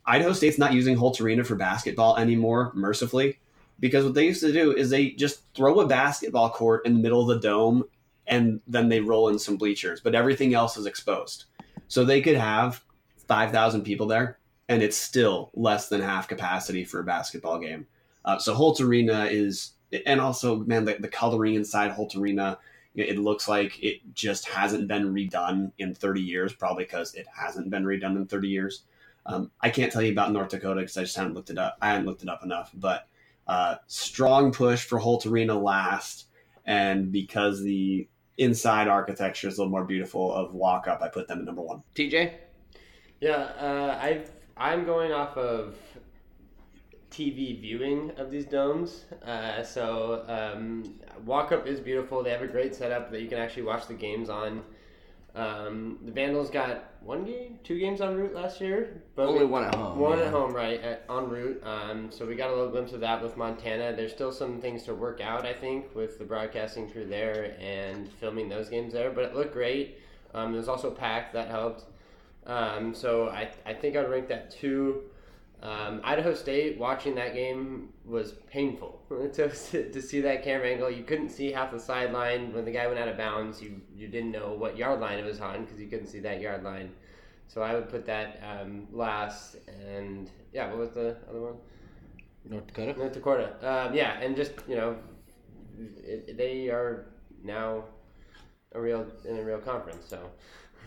Speaker 4: Idaho State's not using Holt Arena for basketball anymore, mercifully, because what they used to do is they just throw a basketball court in the middle of the dome and then they roll in some bleachers, but everything else is exposed. So they could have 5,000 people there, and it's still less than half capacity for a basketball game. Uh, so Holt Arena is, and also, man, the, the coloring inside Holt Arena—it looks like it just hasn't been redone in 30 years, probably because it hasn't been redone in 30 years. Um, I can't tell you about North Dakota because I just haven't looked it up. I haven't looked it up enough, but uh, strong push for Holt Arena last, and because the inside architecture is a little more beautiful of Walkup, I put them at number one.
Speaker 1: TJ?
Speaker 3: Yeah, uh, I I'm going off of TV viewing of these domes. Uh, so um, Walkup is beautiful. They have a great setup that you can actually watch the games on. Um, the Vandals got one game, two games on Root last year, but
Speaker 1: Only
Speaker 3: we-
Speaker 1: one at home.
Speaker 3: One
Speaker 1: yeah.
Speaker 3: at home, right? At, en route. Um, so we got a little glimpse of that with Montana. There's still some things to work out, I think, with the broadcasting crew there and filming those games there. But it looked great. Um, it was also packed. That helped. Um, so I, I think I'd rank that two. Um, Idaho State watching that game was painful to, to see that camera angle. You couldn't see half the sideline when the guy went out of bounds. You you didn't know what yard line it was on because you couldn't see that yard line. So I would put that um, last. And yeah, what was the other one?
Speaker 1: North Dakota?
Speaker 3: North Dakota. Um, yeah, and just you know, it, they are now a real in a real conference. So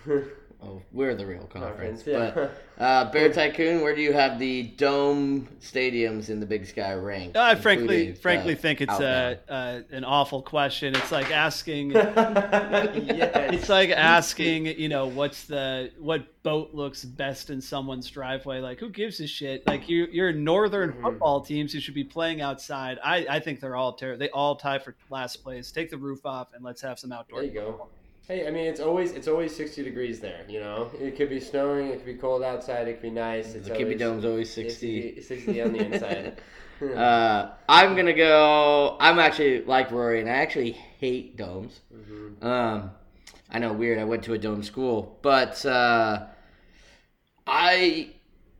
Speaker 1: Oh, we're the real conference.
Speaker 3: conference, yeah.
Speaker 1: But uh, Bear Tycoon, where do you have the dome stadiums in the Big Sky ranked?
Speaker 2: I frankly, frankly
Speaker 1: the
Speaker 2: think it's a, a an awful question. It's like asking,
Speaker 3: yes.
Speaker 2: it's like asking, you know, what's the what boat looks best in someone's driveway? Like, who gives a shit? Like, you you're northern
Speaker 3: Mhm.
Speaker 2: football teams who should be playing outside. I I think they're all ter- they all tie for last place. Take the roof off and let's have some outdoor.
Speaker 3: There you go. Hey, I mean, it's always it's always sixty degrees there. You know, it could be snowing, it could be cold outside, it could be nice. It's
Speaker 1: The
Speaker 3: Kibbie
Speaker 1: Dome's always 60.
Speaker 3: 60, 60 on the inside.
Speaker 1: Uh, I'm gonna go. I'm actually like Rory, and I actually hate domes.
Speaker 3: Mhm.
Speaker 1: Um, I know, weird. I went to a dome school, but uh, I,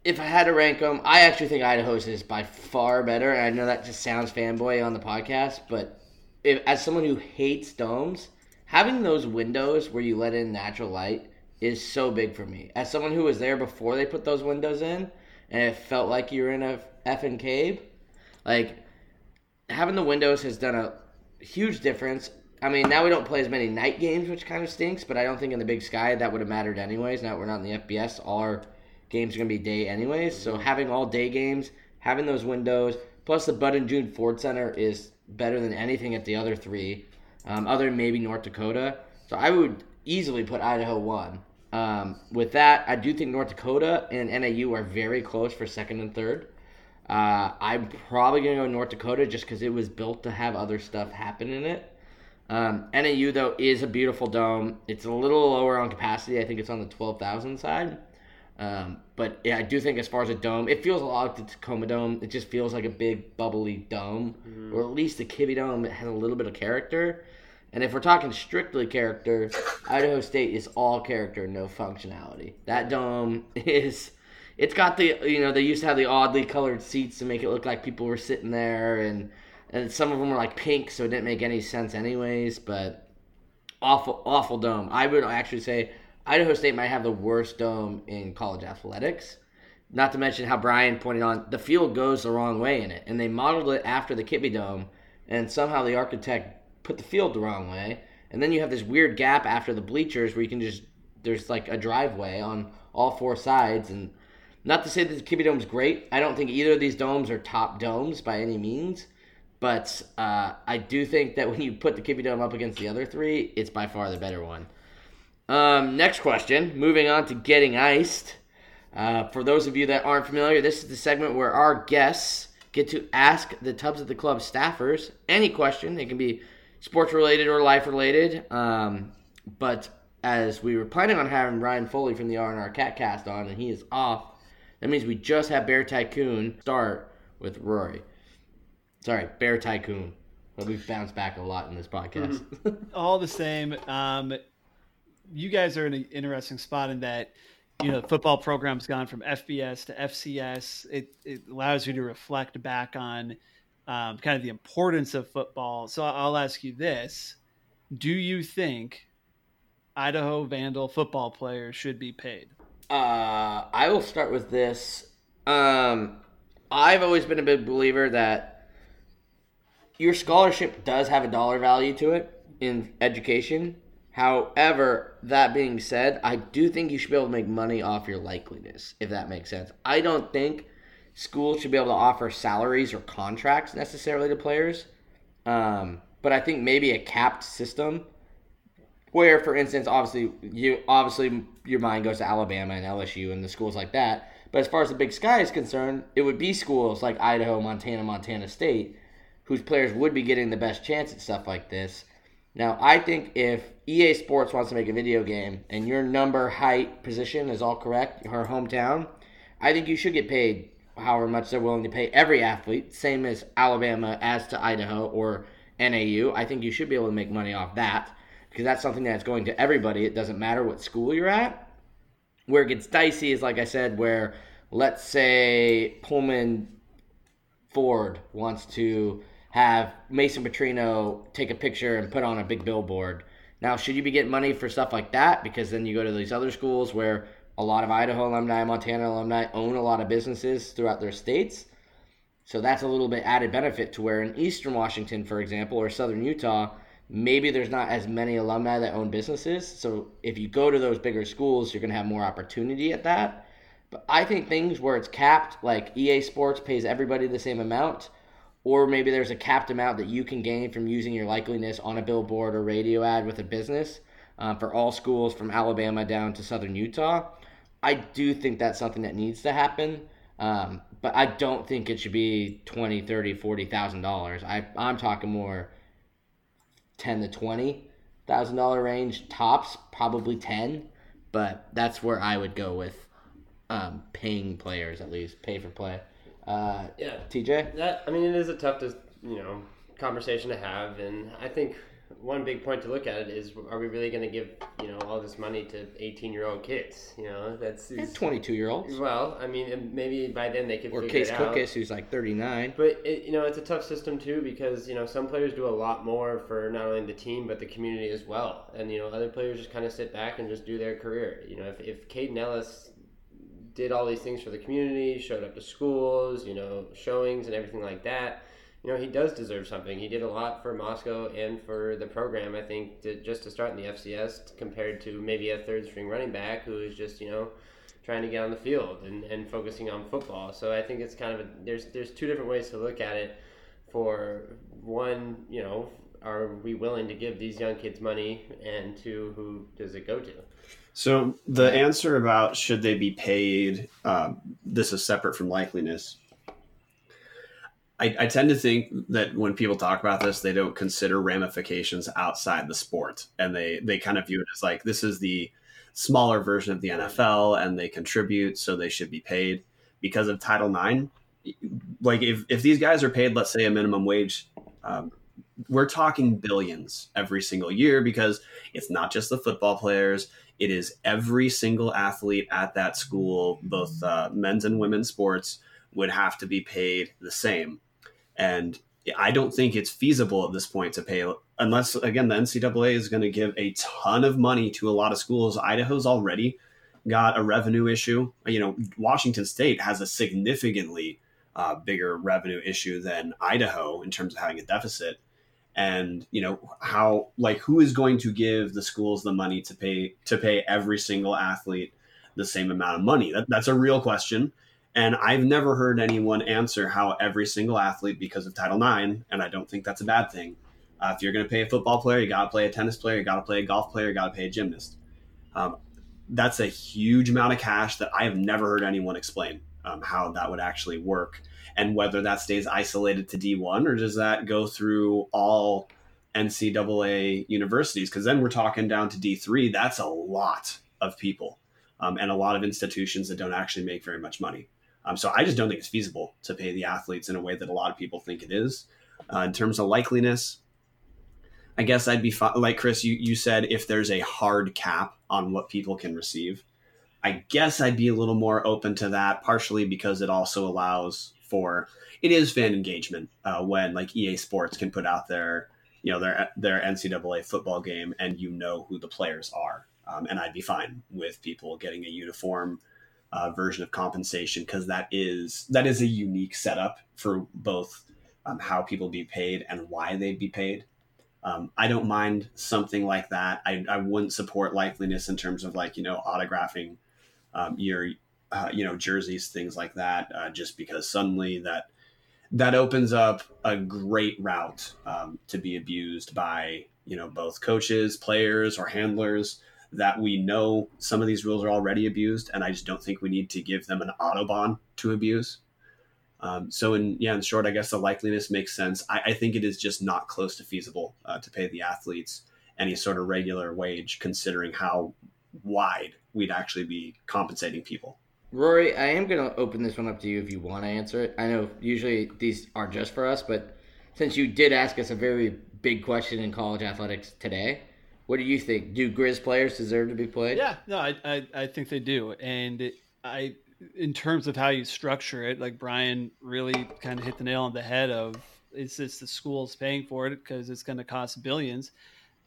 Speaker 1: if I had to rank them, I actually think Idaho's is by far better. And I know that just sounds fanboy on the podcast, but if, as someone who hates domes, having those windows where you let in natural light is so big for me. As someone who was there before they put those windows in, and it felt like you were in a effing cave, like having the windows has done a huge difference. I mean, now we don't play as many night games, which kind of stinks. But I don't think in the Big Sky that would have mattered anyways. Now we're not in the FBS; all our games are gonna be day anyways. So having all day games, having those windows, plus the Bud and June Ford Center is better than anything at the other three, um, other than maybe North Dakota. So I would easily put Idaho one. Um, with that, I do think North Dakota and NAU are very close for second and third. Uh, I'm probably gonna go North Dakota just because it was built to have other stuff happen in it. Um, NAU though is a beautiful dome. It's a little lower on capacity. I think it's on the twelve thousand side. Um, but yeah, I do think as far as a dome, it feels a lot like the Tacoma Dome. It just feels like a big bubbly dome, or at least the Kibbie Dome. It has a little bit of character. And if we're talking strictly character, Idaho State is all character, no functionality. That dome is. It's got the you know they used to have the oddly colored seats to make it look like people were sitting there, and and some of them were like pink, so it didn't make any sense anyways. But awful, awful dome. I would actually say Idaho State might have the worst dome in college athletics. Not to mention how Brian pointed on the field goes the wrong way in it, and they modeled it after the Kibbie Dome, and somehow the architect put the field the wrong way, and then you have this weird gap after the bleachers where you can just there's like a driveway on all four sides, and not to say that the Kibbie Dome's great. I don't think either of these domes are top domes by any means, but uh, I do think that when you put the Kibbie Dome up against the other three, it's by far the better one. Um, next question. Moving on to getting iced. Uh, for those of you that aren't familiar, this is the segment where our guests get to ask the Tubs of the Club staffers any question. It can be sports related or life related. Um, but as we were planning on having Ryan Foley from the R&R Catcast on, and he is off, that means we just have Bear Tycoon start with Rory. Sorry, Bear Tycoon. But we've bounced back a lot in this podcast.
Speaker 2: all the same. Um, you guys are in an interesting spot in that you know the football program's gone from FBS to FCS. It it allows you to reflect back on um, kind of the importance of football. So I'll ask you this: Do you think Idaho Vandal football players should be paid?
Speaker 1: Uh, I will start with this. Um, I've always been a big believer that your scholarship does have a dollar value to it in education. However, that being said, I do think you should be able to make money off your likeliness, if that makes sense. I don't think schools should be able to offer salaries or contracts necessarily to players. Um, but I think maybe a capped system where, for instance, obviously you obviously your mind goes to Alabama and LSU and the schools like that. But as far as the Big Sky is concerned, it would be schools like Idaho, Montana, Montana State, whose players would be getting the best chance at stuff like this. Now, I think if EA Sports wants to make a video game and your number, height, position is all correct, her hometown, I think you should get paid however much they're willing to pay every athlete, same as Alabama as to Idaho or NAU. I think you should be able to make money off that because that's something that's going to everybody. It doesn't matter what school you're at. Where it gets dicey is, like I said, where let's say Pullman Ford wants to have Mason Petrino take a picture and put on a big billboard. Now, should you be getting money for stuff like that? Because then you go to these other schools where a lot of Idaho alumni, Montana alumni own a lot of businesses throughout their states. So that's a little bit added benefit to where in Eastern Washington, for example, or Southern Utah, maybe there's not as many alumni that own businesses. So if you go to those bigger schools, you're going to have more opportunity at that. But I think things where it's capped, like EA Sports pays everybody the same amount, or maybe there's a capped amount that you can gain from using your likeliness on a billboard or radio ad with a business uh, for all schools from Alabama down to Southern Utah. I do think that's something that needs to happen. Um, but I don't think it should be twenty, thirty, forty thousand dollars. I I'm talking more ten to twenty thousand dollar range tops, probably ten, but that's where I would go with um, paying players at least pay for play. Uh,
Speaker 3: Yeah.
Speaker 1: TJ,
Speaker 3: That I mean, it is a tough, dis- you know, conversation to have, and I think one big point to look at it is: Are we really going to give you know all this money to eighteen-year-old kids? You know, that's
Speaker 1: twenty two year olds
Speaker 3: well. I mean, maybe by then they could
Speaker 1: or Case
Speaker 3: out.
Speaker 1: Who's like thirty nine.
Speaker 3: But it, you know, it's a tough system too because you know some players do a lot more for not only the team but the community as well, and you know other players just kind of sit back and just do their career. You know, if if Kaden Elliss did all these things for the community, showed up to schools, you know, showings and everything like that. You know, he does deserve something. He did a lot for Moscow and for the program. I think to, just to start in the FCS compared to maybe a third string running back who is just you know trying to get on the field and, and focusing on football. So I think it's kind of a, there's there's two different ways to look at it. For one, you know, are we willing to give these young kids money, and two, who does it go to?
Speaker 4: So the answer about should they be paid, um, this is separate from likeliness. I, I tend to think that when people talk about this, they don't consider ramifications outside the sport, and they they kind of view it as like this is the smaller version of the NFL, and they contribute, so they should be paid because of Title IX. Like if if these guys are paid, let's say a minimum wage, um, we're talking billions every single year because it's not just the football players it is every single athlete at that school, both uh, men's and women's sports, would have to be paid the same. And I don't think it's feasible at this point to pay, unless, again, the NCAA is going to give a ton of money to a lot of schools. Idaho's already got a revenue issue. You know, Washington State has a significantly uh, bigger revenue issue than Idaho in terms of having a deficit and you know how like who is going to give the schools the money to pay to pay every single athlete the same amount of money that, that's a real question and i've never heard anyone answer how every single athlete because of title ix and i don't think that's a bad thing uh, if you're going to pay a football player you got to play a tennis player you got to play a golf player you got to pay a gymnast um, that's a huge amount of cash that i have never heard anyone explain um, how that would actually work and whether that stays isolated to D1 or does that go through all NCAA universities? Because then we're talking down to D3. That's a lot of people um, and a lot of institutions that don't actually make very much money. Um, so I just don't think it's feasible to pay the athletes in a way that a lot of people think it is. Uh, in terms of likeliness, I guess I'd be fi- like Chris. You you said if there's a hard cap on what people can receive, I guess I'd be a little more open to that. Partially because it also allows for it is fan engagement uh, when like EA Sports can put out their you know their their NCAA football game and you know who the players are, um, and I'd be fine with people getting a uniform uh, version of compensation because that is that is a unique setup for both um, how people be paid and why they'd be paid. Um, I don't mind something like that. I, I wouldn't support likeliness in terms of like you know autographing um, your uh, you know jerseys, things like that, uh, just because suddenly that that opens up a great route um, to be abused by you know both coaches, players, or handlers that we know some of these rules are already abused, and I just don't think we need to give them an autobahn to abuse. Um, so in yeah, in short, I guess the likeliness makes sense. I, I think it is just not close to feasible uh, to pay the athletes any sort of regular wage, considering how wide we'd actually be compensating people.
Speaker 1: Rory, I am going to open this one up to you if you want to answer it. I know usually these are just for us, but since you did ask us a very big question in college athletics today, what do you think? Do Grizz players deserve to be played?
Speaker 2: Yeah, no, I, I, I think they do. And I, in terms of how you structure it, like Brian really kind of hit the nail on the head of is this the schools paying for it because it's going to cost billions.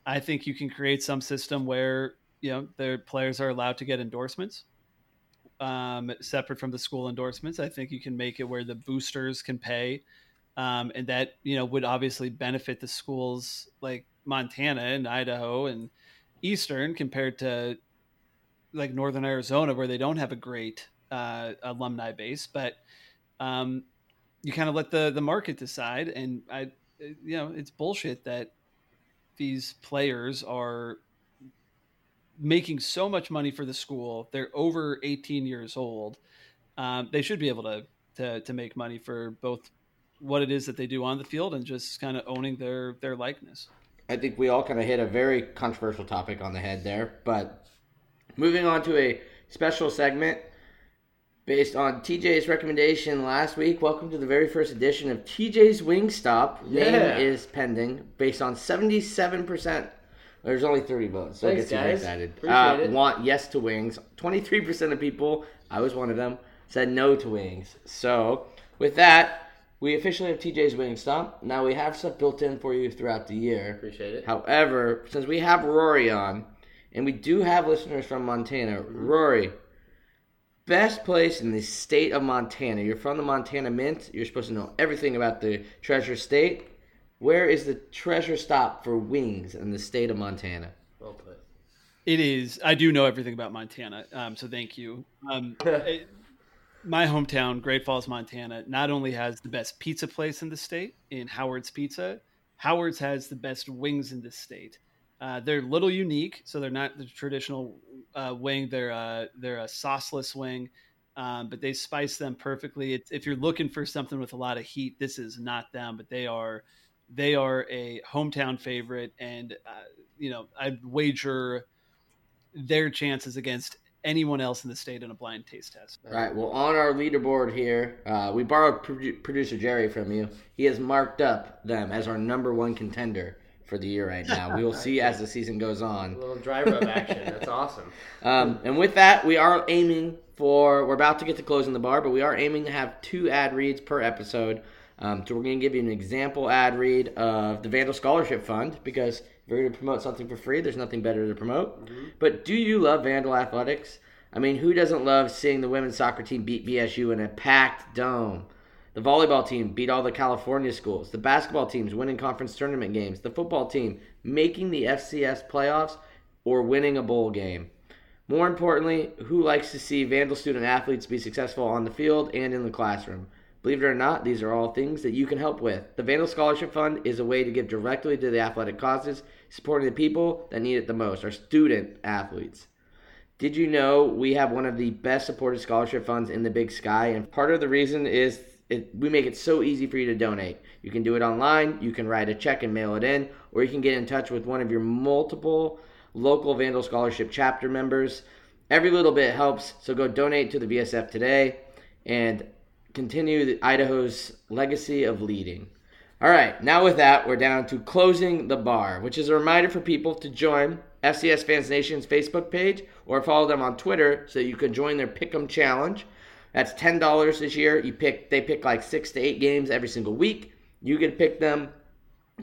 Speaker 2: I think you can create some system where you know their players are allowed to get endorsements um, separate from the school endorsements. I think you can make it where the boosters can pay, um, and that you know would obviously benefit the schools like Montana and Idaho and Eastern compared to like Northern Arizona where they don't have a great uh, alumni base, but um, you kind of let the the market decide. And I, you know, it's bullshit that these players are making so much money for the school. They're over 18 years old. Um, they should be able to, to to make money for both what it is that they do on the field and just kind of owning their their likeness.
Speaker 1: I think we all kind of hit a very controversial topic on the head there. But moving on to a special segment based on TJ's recommendation last week. Welcome to the very first edition of TJ's Wingstop.
Speaker 3: Yeah.
Speaker 1: Name is pending based on 77%. There's only 30 votes, so
Speaker 3: Thanks,
Speaker 1: I get super
Speaker 3: guys.
Speaker 1: excited.
Speaker 3: Appreciate
Speaker 1: Uh,
Speaker 3: it.
Speaker 1: want yes to wings. 23% of people, I was one of them, said no to wings. So, with that, we officially have TJ's Wingstop. Now we have stuff built in for you throughout the year.
Speaker 3: Appreciate it.
Speaker 1: However, since we have Rory on, and we do have listeners from Montana, Rory, best place in the state of Montana. You're from the Montana Mint. You're supposed to know everything about the Treasure State. Where is the treasure stop for wings in the state of Montana?
Speaker 3: Well put.
Speaker 2: It is. I do know everything about Montana, um, so thank you. Um, it- my hometown, Great Falls, Montana, not only has the best pizza place in the state in Howard's Pizza, Howard's has the best wings in the state. Uh, they're a little unique, so they're not the traditional uh, wing. They're uh, they're a sauceless wing, um, but they spice them perfectly. It's, if you're looking for something with a lot of heat, this is not them. But they are they are a hometown favorite, and uh, you know I'd wager their chances against anyone else in the state in a blind taste test.
Speaker 1: All right. Well, on our leaderboard here, uh, we borrowed produ- producer Jerry from you. He has marked up them as our number one contender for the year right now. We will see as the season goes on.
Speaker 3: A little dry rub action. That's awesome.
Speaker 1: Um, and with that, we are aiming for. We're about to get to closing the bar, but we are aiming to have two ad reads per episode. Um, so we're going to give you an example ad read of the Vandal Scholarship Fund because if you're going to promote something for free, there's nothing better to promote. Mm-hmm. But do you love Vandal athletics? I mean, who doesn't love seeing the women's soccer team beat BSU in a packed dome? The volleyball team beat all the California schools. The basketball teams winning conference tournament games. The football team making the FCS playoffs or winning a bowl game. More importantly, who likes to see Vandal student athletes be successful on the field and in the classroom? Believe it or not, these are all things that you can help with. The Vandal Scholarship Fund is a way to give directly to the athletic causes, supporting the people that need it the most, our student athletes. Did you know we have one of the best supported scholarship funds in the Big Sky? And part of the reason is it, we make it so easy for you to donate. You can do it online, you can write a check and mail it in, or you can get in touch with one of your multiple local Vandal Scholarship chapter members. Every little bit helps, so go donate to the VSF today and continue Idaho's legacy of leading. All right, now with that, we're down to closing the bar, which is a reminder for people to join FCS Fans Nation's Facebook page or follow them on Twitter so you can join their Pick'em Challenge. That's ten dollars this year. You pick they pick like six to eight games every single week. You get to pick them.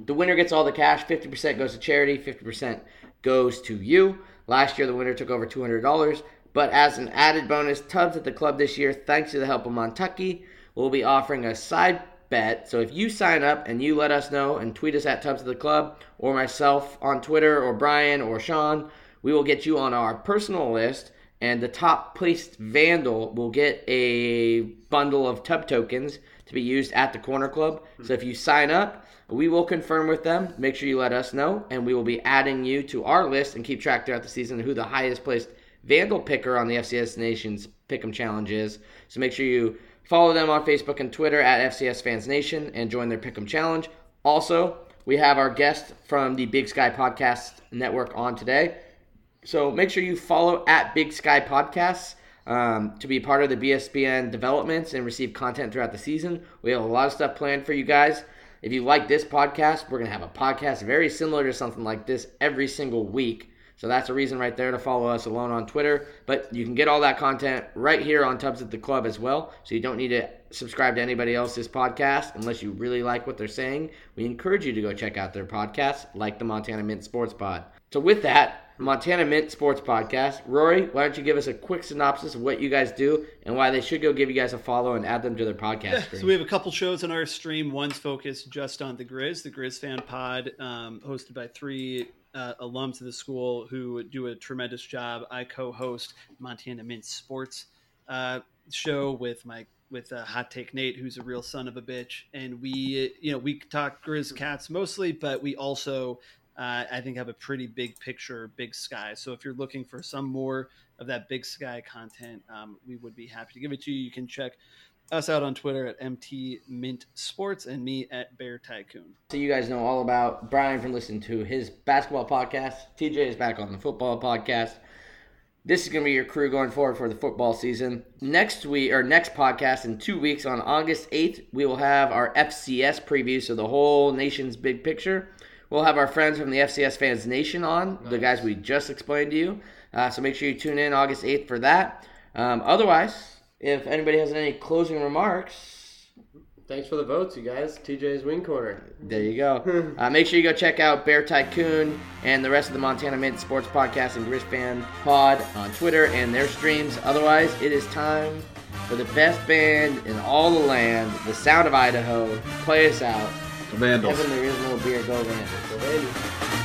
Speaker 1: The winner gets all the cash. Fifty percent goes to charity. Fifty percent goes to you. Last year the winner took over two hundred dollars. But as an added bonus, Tubs at the club this year, thanks to the help of Montucky, will be offering a side bet. So if you sign up and you let us know and tweet us at Tubs of the Club or myself on Twitter or Brian or Sean, we will get you on our personal list. And the top placed Vandal will get a bundle of tub tokens to be used at the Corner Club. So if you sign up, we will confirm with them. Make sure you let us know, and we will be adding you to our list and keep track throughout the season who the highest placed Vandal picker on the FCS Nation's Pick'em Challenge is. So make sure you follow them on Facebook and Twitter at FCS Fans Nation and join their Pick'em Challenge. Also, we have our guest from the Big Sky Podcast Network on today. So make sure you follow at Big Sky Podcasts um, to be part of the BSBN developments and receive content throughout the season. We have a lot of stuff planned for you guys. If you like this podcast, we're going to have a podcast very similar to something like this every single week. So that's a reason right there to follow us alone on Twitter. But you can get all that content right here on Tubs at the Club as well. So you don't need to subscribe to anybody else's podcast unless you really like what they're saying. We encourage you to go check out their podcast, like the Montana Mint Sports Pod. So with that, Montana Mint Sports Podcast. Rory, why don't you give us a quick synopsis of what you guys do and why they should go give you guys a follow and add them to their podcast
Speaker 2: Yeah, so we have a couple shows on our stream. One's focused just on the Grizz, the Grizz Fan Pod, um, hosted by three uh, alums of the school who do a tremendous job. I co-host Montana Mint Sports uh, show with my with uh, Hot Take Nate, who's a real son of a bitch, and we you know we talk Grizz Cats mostly, but we also uh, I think have a pretty big picture, big sky. So if you're looking for some more of that big sky content, um, we would be happy to give it to you. You can check us out on Twitter at MT Mint Sports and me at Bear Tycoon.
Speaker 1: So you guys know all about Brian from listening to his basketball podcast. TJ is back on the football podcast. This is going to be your crew going forward for the football season. Next week or next podcast in two weeks on August 8th, we will have our FCS preview, so the whole nation's big picture. We'll have our friends from the FCS Fans Nation on, the guys we just explained to you. Uh, so make sure you tune in August 8th for that. Um, otherwise, if anybody has any closing remarks,
Speaker 3: Thanks for the votes, you guys. TJ's Wing Corner.
Speaker 1: There you go. uh, make sure you go check out Bear Tycoon and the rest of the Montana Mint Sports Podcast and Grizz Fan Pod on Twitter and their streams. Otherwise, it is time for the best band in all the land, the Sound of Idaho. Play us out.
Speaker 4: The Vandals.
Speaker 1: Evan, there is no beer. Go Vandals.
Speaker 3: Go Vandy.